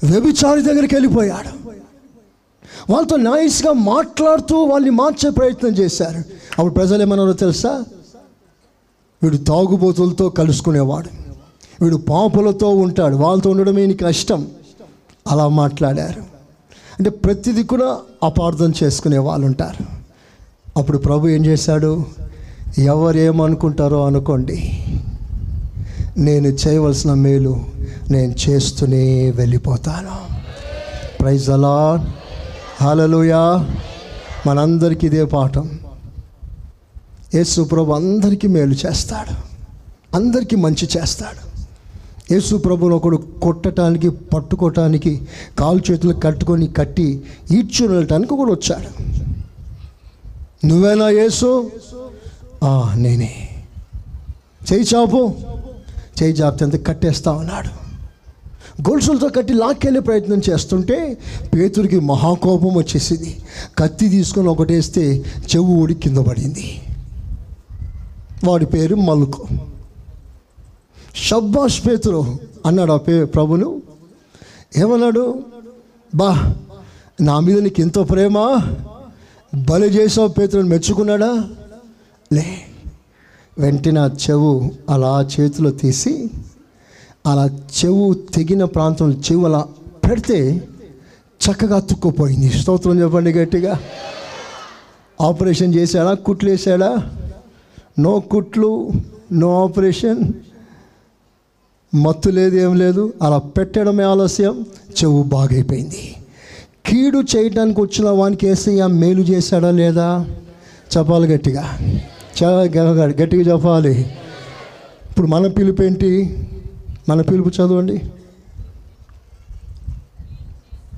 వ్యభిచారి దగ్గరికి వెళ్ళిపోయాడు వాళ్ళతో నైస్గా మాట్లాడుతూ వాళ్ళని మార్చే ప్రయత్నం చేశారు. అప్పుడు ప్రజలు ఏమన్నారో తెలుసా? వీడు తాగుబోతులతో కలుసుకునేవాడు. వీడు పాపులతో ఉంటాడు. వాళ్ళతో ఉండడమే నీకు కష్టం. అలా మాట్లాడారు. అంటే ప్రతిదీ కూడా అపార్థం చేసుకునే వాళ్ళు ఉంటారు. అప్పుడు ప్రభు ఏం చేశాడు? ఎవరు ఏమనుకుంటారో అనుకోండి. నేను చేయవలసిన మేలు నేను చేస్తూనే వెళ్ళిపోతాను. ప్రైజ్ అలా హలలుయా మనందరికీ ఇదే పాఠం. యేసుప్రభు అందరికీ మేలు చేస్తాడు. అందరికీ మంచి చేస్తాడు. యేసు ప్రభుని ఒకడు కొట్టడానికి పట్టుకోవటానికి కాలు చేతులు కట్టుకొని కట్టి ఈడ్చుని వెళ్ళటానికి ఒకడు వచ్చాడు. నువ్వేనా యేసు? "ఆ, నేనే. చేయి చాపు. చేయి చాపితే అంత కట్టేస్తా ఉన్నాడు. గొలుసులతో కట్టి లాక్కెళ్ళే ప్రయత్నం చేస్తుంటే పేతురికి మహాకోపం వచ్చేసింది. కత్తి తీసుకొని ఒకటేస్తే చెవు ఊడి కింద పడింది. వాడి పేరు మల్కు. షబ్బాష్ పేతురు అన్నాడు ఆ పే ప్రభును. ఏమన్నాడు? బా నా మీద నీకు ఎంతో ప్రేమ? బలి చేసావు పేతురుని మెచ్చుకున్నాడా? లే వెంటనే ఆ చెవు అలా చేతిలో తీసి అలా చెవు తెగిన ప్రాంతం చెవు అలా పెడితే చక్కగా అతుక్కుపోయింది స్తోత్రం చెప్పండి గట్టిగా. ఆపరేషన్ చేశాడా? కుట్లు వేసాడా నో కుట్లు నో ఆపరేషన్. మత్తు లేదు ఏం లేదు. అలా పెట్టడమే ఆలస్యం. చెవు బాగైపోయింది. కీడు చేయడానికి వచ్చిన వానికి ఏసయ్య మేలు చేశాడా లేదా? చెప్పాలి గట్టిగా. చాలా గట్టిగా చెప్పాలి. ఇప్పుడు మన పిలుపు ఏంటి? మన పిలుపు చదవండి.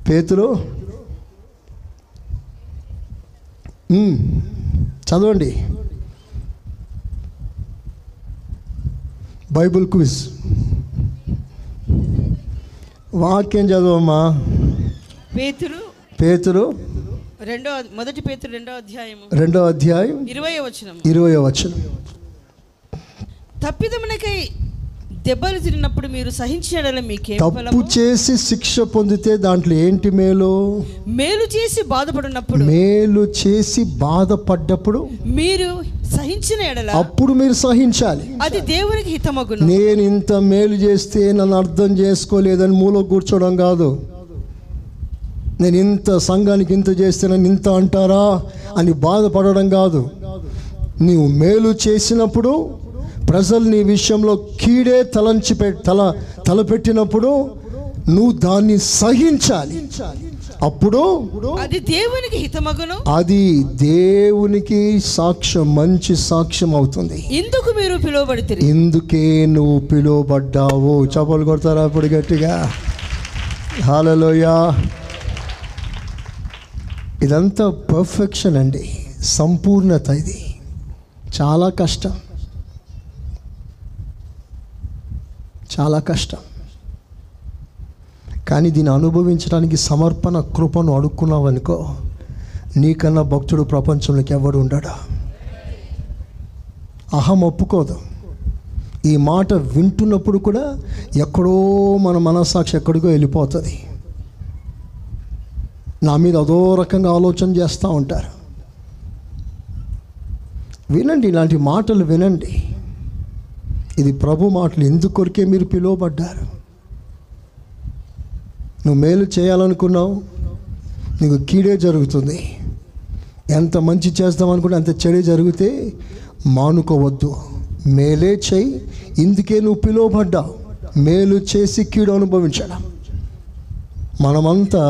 పేతురు. చదవండి. Bible quiz. వాక్యం చదవమ్మా. పేతురు. పేతురు. రెండో మొదటి పేతురు రెండో అధ్యాయము. రెండో అధ్యాయం ఇరవై వచనం ఇరవై వచనం. తప్పిదమునకై దెబ్బలు తిరిగినప్పుడు మీరు సహించడం మీకేం తప్పు చేసి శిక్ష పొందితే దాంట్లో ఏంటి మేలు? మేలు చేసి బాధపడినప్పుడు మేలు చేసి బాధపడ్డప్పుడు మీరు సహించిన ఎడల అప్పుడు మీరు సహించాలి. అది దేవునికి హితమగును. నేను ఇంత మేలు చేస్తే నన్ను అర్థం చేసుకోలేదని మూల కూర్చోవడం కాదు. నేను ఇంత సంఘానికి ఇంత చేస్తే నన్ను ఇంత అంటారా అని బాధపడడం కాదు. నీవు మేలు చేసినప్పుడు ప్రజలు నీ విషయంలో కీడే తలంచి తల తలపెట్టినప్పుడు నువ్వు దాన్ని సహించాలి. అప్పుడు అది దేవునికి హితమగును? అది దేవునికి సాక్ష్యం మంచి సాక్ష్యం అవుతుంది. ఇందుకు మీరు పిలువబడితిరి ఇందుకే నువ్వు పిలువబడ్డావు. చపలు కొడతారా అప్పుడు గట్టిగా? హాలలోయా ఇదంతా పర్ఫెక్షన్ అండి. సంపూర్ణత ఇది. చాలా కష్టం. చాలా కష్టం. కానీ దీన్ని అనుభవించడానికి సమర్పణ కృపను అడుక్కున్నావనుకో నీకన్నా భక్తుడు ప్రపంచంలోకి ఎవడు ఉండడా? అహం ఒప్పుకోదు. ఈ మాట వింటున్నప్పుడు కూడా ఎక్కడో మన మనస్సాక్షి ఎక్కడికో వెళ్ళిపోతుంది. నా మీద అదో రకంగా ఆలోచన చేస్తూ ఉంటారు. వినండి ఇలాంటి మాటలు వినండి. ఇది ప్రభు మాటలు ఎందుకొరికే మీరు పిలువబడ్డారు? నువ్వు మేలు చేయాలనుకున్నావు నీకు కీడే జరుగుతుంది. ఎంత మంచి చేస్తాం అనుకుంటే అంత చెడే జరిగితే మానుకోవద్దు. మేలే చేయి ఇందుకే నువ్వు పిలువబడ్డావు. మేలు చేసి కీడు అనుభవించడం. మనమంతా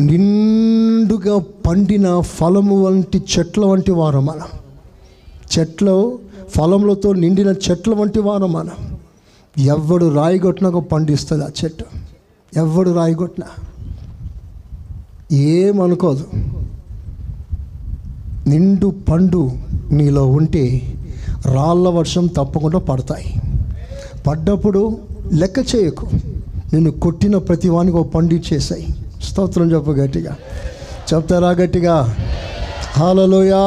నిండుగా పండిన ఫలము వంటి చెట్ల వంటి వారం మనం చెట్లు ఫలములతో నిండిన చెట్ల వంటి వారం మనం ఎవడు రాయిగొట్టినాక పండిస్తుంది ఆ చెట్టు. ఎవడు రాయిగొట్టినా ఏమనుకోదు నిండు పండు నీలో ఉంటే రాళ్ళ వర్షం తప్పకుండా పడతాయి. పడ్డప్పుడు లెక్క చేయకు. నేను కొట్టిన ప్రతి వానికి ఒక పండు ఇచ్చేసాయి. స్తోత్రం చెప్పు గట్టిగా. చెప్తారా గట్టిగా? హాలలోయా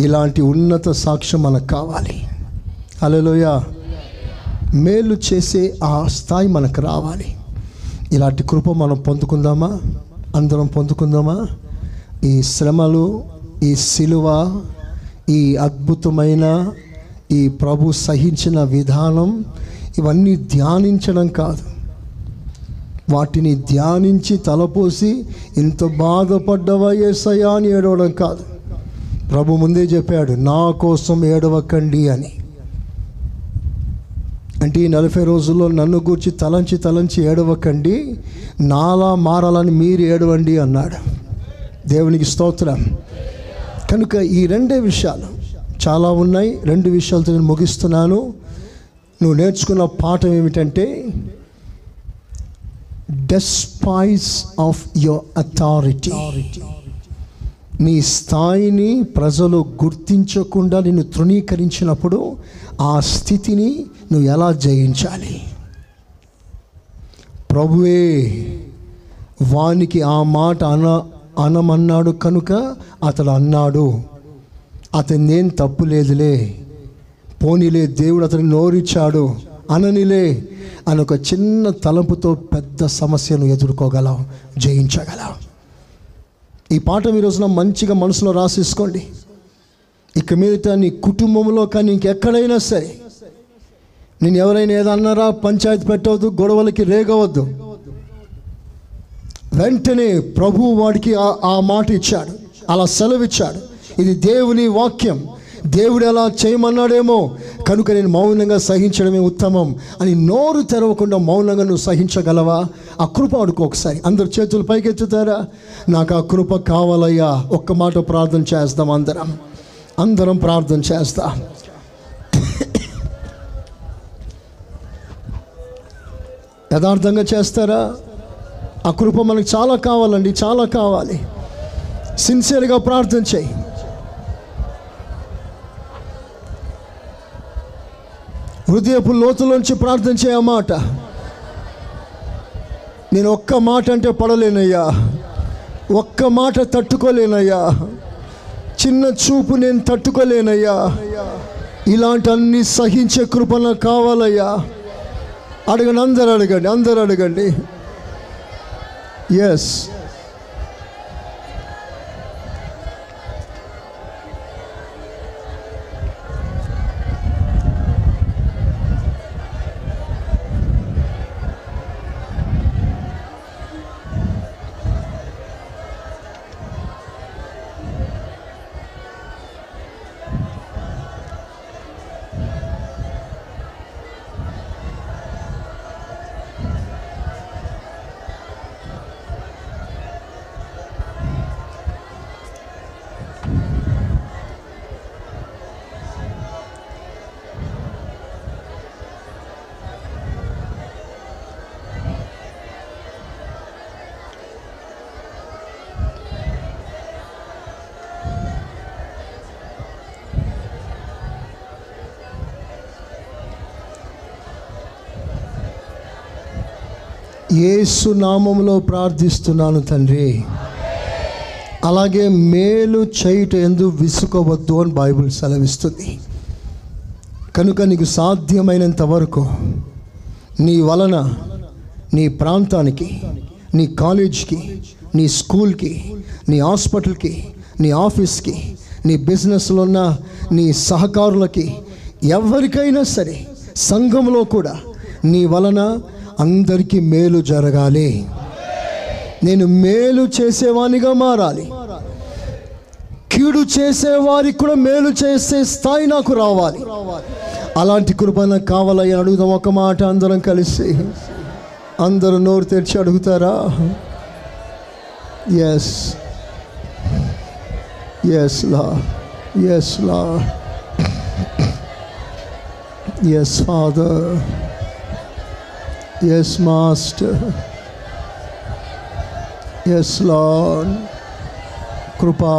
ఇలాంటి ఉన్నత సాక్ష్యం మనకు కావాలి. అలలోయ మేలు చేసే ఆ స్థాయి మనకు రావాలి. ఇలాంటి కృప మనం పొందుకుందామా? అందరం పొందుకుందామా? ఈ శ్రమలు ఈ సిలువ ఈ అద్భుతమైన ఈ ప్రభు సహించిన విధానం ఇవన్నీ ధ్యానించడం కాదు. వాటిని ధ్యానించి తలపోసి ఇంత బాధపడ్డవా ఏసయ్యా అని ఏడవడం కాదు. ప్రభు ముందే చెప్పాడు నా కోసం ఏడవకండి అని. అంటే ఈ నలభై రోజుల్లో నన్ను గూర్చి తలంచి తలంచి ఏడవకండి నాలా మారాలని మీరు ఏడవండి అన్నాడు. దేవునికి స్తోత్రం. కనుక ఈ రెండే విషయాలు చాలా ఉన్నాయి. రెండు విషయాలతో నేను ముగిస్తున్నాను. నువ్వు నేర్చుకున్న పాఠం ఏమిటంటే డెస్పైస్ ఆఫ్ యువర్ అథారిటీ నీ స్థాయిని ప్రజలు గుర్తించకుండా నిన్ను తృణీకరించినప్పుడు ఆ స్థితిని నువ్వు ఎలా జయించాలి? ప్రభువే వానికి ఆ మాట అన అనమన్నాడు కనుక అతడు అన్నాడు అతని నేను తప్పు లేదులే. పోనీలే దేవుడు అతని నోరిచ్చాడు. అననిలే అని ఒక చిన్న తలంపుతో పెద్ద సమస్యను ఎదుర్కోగలం జయించగలం. ఈ పాఠం ఈ రోజున మంచిగా మనసులో రాసేసుకోండి. ఇక మీదట నీ కుటుంబంలో కానీ ఇంకెక్కడైనా సరే నేను ఎవరైనా ఏదన్నారా పంచాయతీ పెట్టవద్దు గొడవలకి రేగవద్దు. వెంటనే ప్రభు వాడికి ఆ మాట ఇచ్చాడు. అలా సెలవిచ్చాడు. ఇది దేవుని వాక్యం. దేవుడు ఎలా చేయమన్నాడేమో? కనుక నేను మౌనంగా సహించడమే ఉత్తమం అని నోరు తెరవకుండా మౌనంగా నువ్వు సహించగలవా? ఆ కృప అడుకో ఒకసారి. అందరు చేతులు పైకెత్తుతారా? నాకు ఆ కృప కావాలయ్యా. ఒక్క మాట ప్రార్థన చేస్తాం అందరం. అందరం ప్రార్థన చేస్తాం. యథార్థంగా చేస్తారా? ఆ కృప మనకు చాలా కావాలండి చాలా కావాలి. సిన్సియర్గా ప్రార్థన చేయి. హృదయపు లోతులోంచి ప్రార్థన చేయ మాట. నేను ఒక్క మాట అంటే పడలేనయ్యా. ఒక్క మాట తట్టుకోలేనయ్యా. చిన్న చూపు నేను తట్టుకోలేనయ్యా. ఇలాంటి అన్ని సహించే కృప నాకు కావాలయ్యా. అడగండి అందరు అడగండి అందరు అడగండి. ఎస్ యేసు నామములో ప్రార్థిస్తున్నాను తండ్రి. అలాగే మేలు చేయుట ఎందు విసుకోవద్దు అని బైబిల్ సెలవిస్తుంది. కనుక నీకు సాధ్యమైనంత వరకు నీ వలన నీ ప్రాంతానికి నీ కాలేజ్కి నీ స్కూల్కి నీ హాస్పిటల్కి నీ ఆఫీస్కి నీ బిజినెస్లో ఉన్న నీ సహకారులకి ఎవరికైనా సరే సంఘంలో కూడా నీ వలన అందరికీ మేలు జరగాలి. నేను మేలు చేసేవానిగా మారాలి. కీడు చేసేవారికి కూడా మేలు చేసే స్థాయి నాకు రావాలి. అలాంటి కృప నాకు కావాలని అడుగుదాం. ఒక మాట అందరం కలిసి. అందరూ నోరు తెరిచి అడుగుతారా? Yes yes lord yes lord yes father yes master yes lord కృపా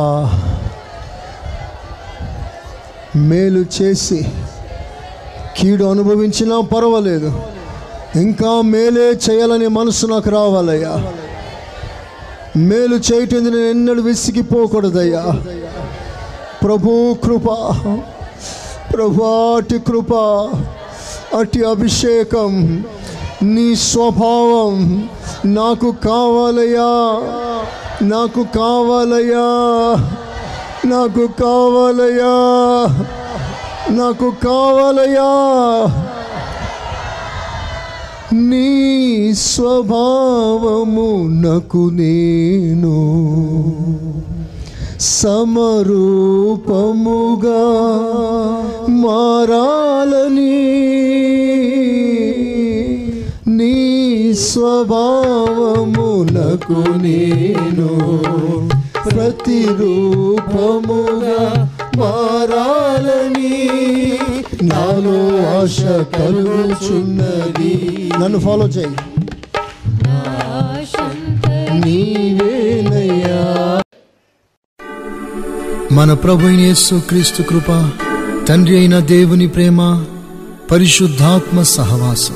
మేలు చేసి కీడు అనుభవించినా పర్వాలేదు. ఇంకా మేలే చేయాలనే మనసు నాకు రావాలయ్యా. మేలు చేయటం నేను ఎన్నడూ విసిగిపోకూడదయ్యా. ప్రభు కృప ప్రభు అటి కృప అటి అభిషేకం. నీ స్వభావం నాకు కావాలయ్యా నాకు కావాలయ్యా నాకు కావాలయ్యా నాకు కావాలయ్యా. నీ స్వభావము నాకు నేను సమరూపముగా మారాలని. స్వభావమునకు నేను ప్రతిరూపముగా మారాలని నాలో ఆశ కలుగుచున్నది. నన్ను ఫాలో చేయి. నీవేనయ్యా. మన ప్రభు యేసు క్రీస్తు కృప తండ్రి అయిన దేవుని ప్రేమ పరిశుద్ధాత్మ సహవాసం.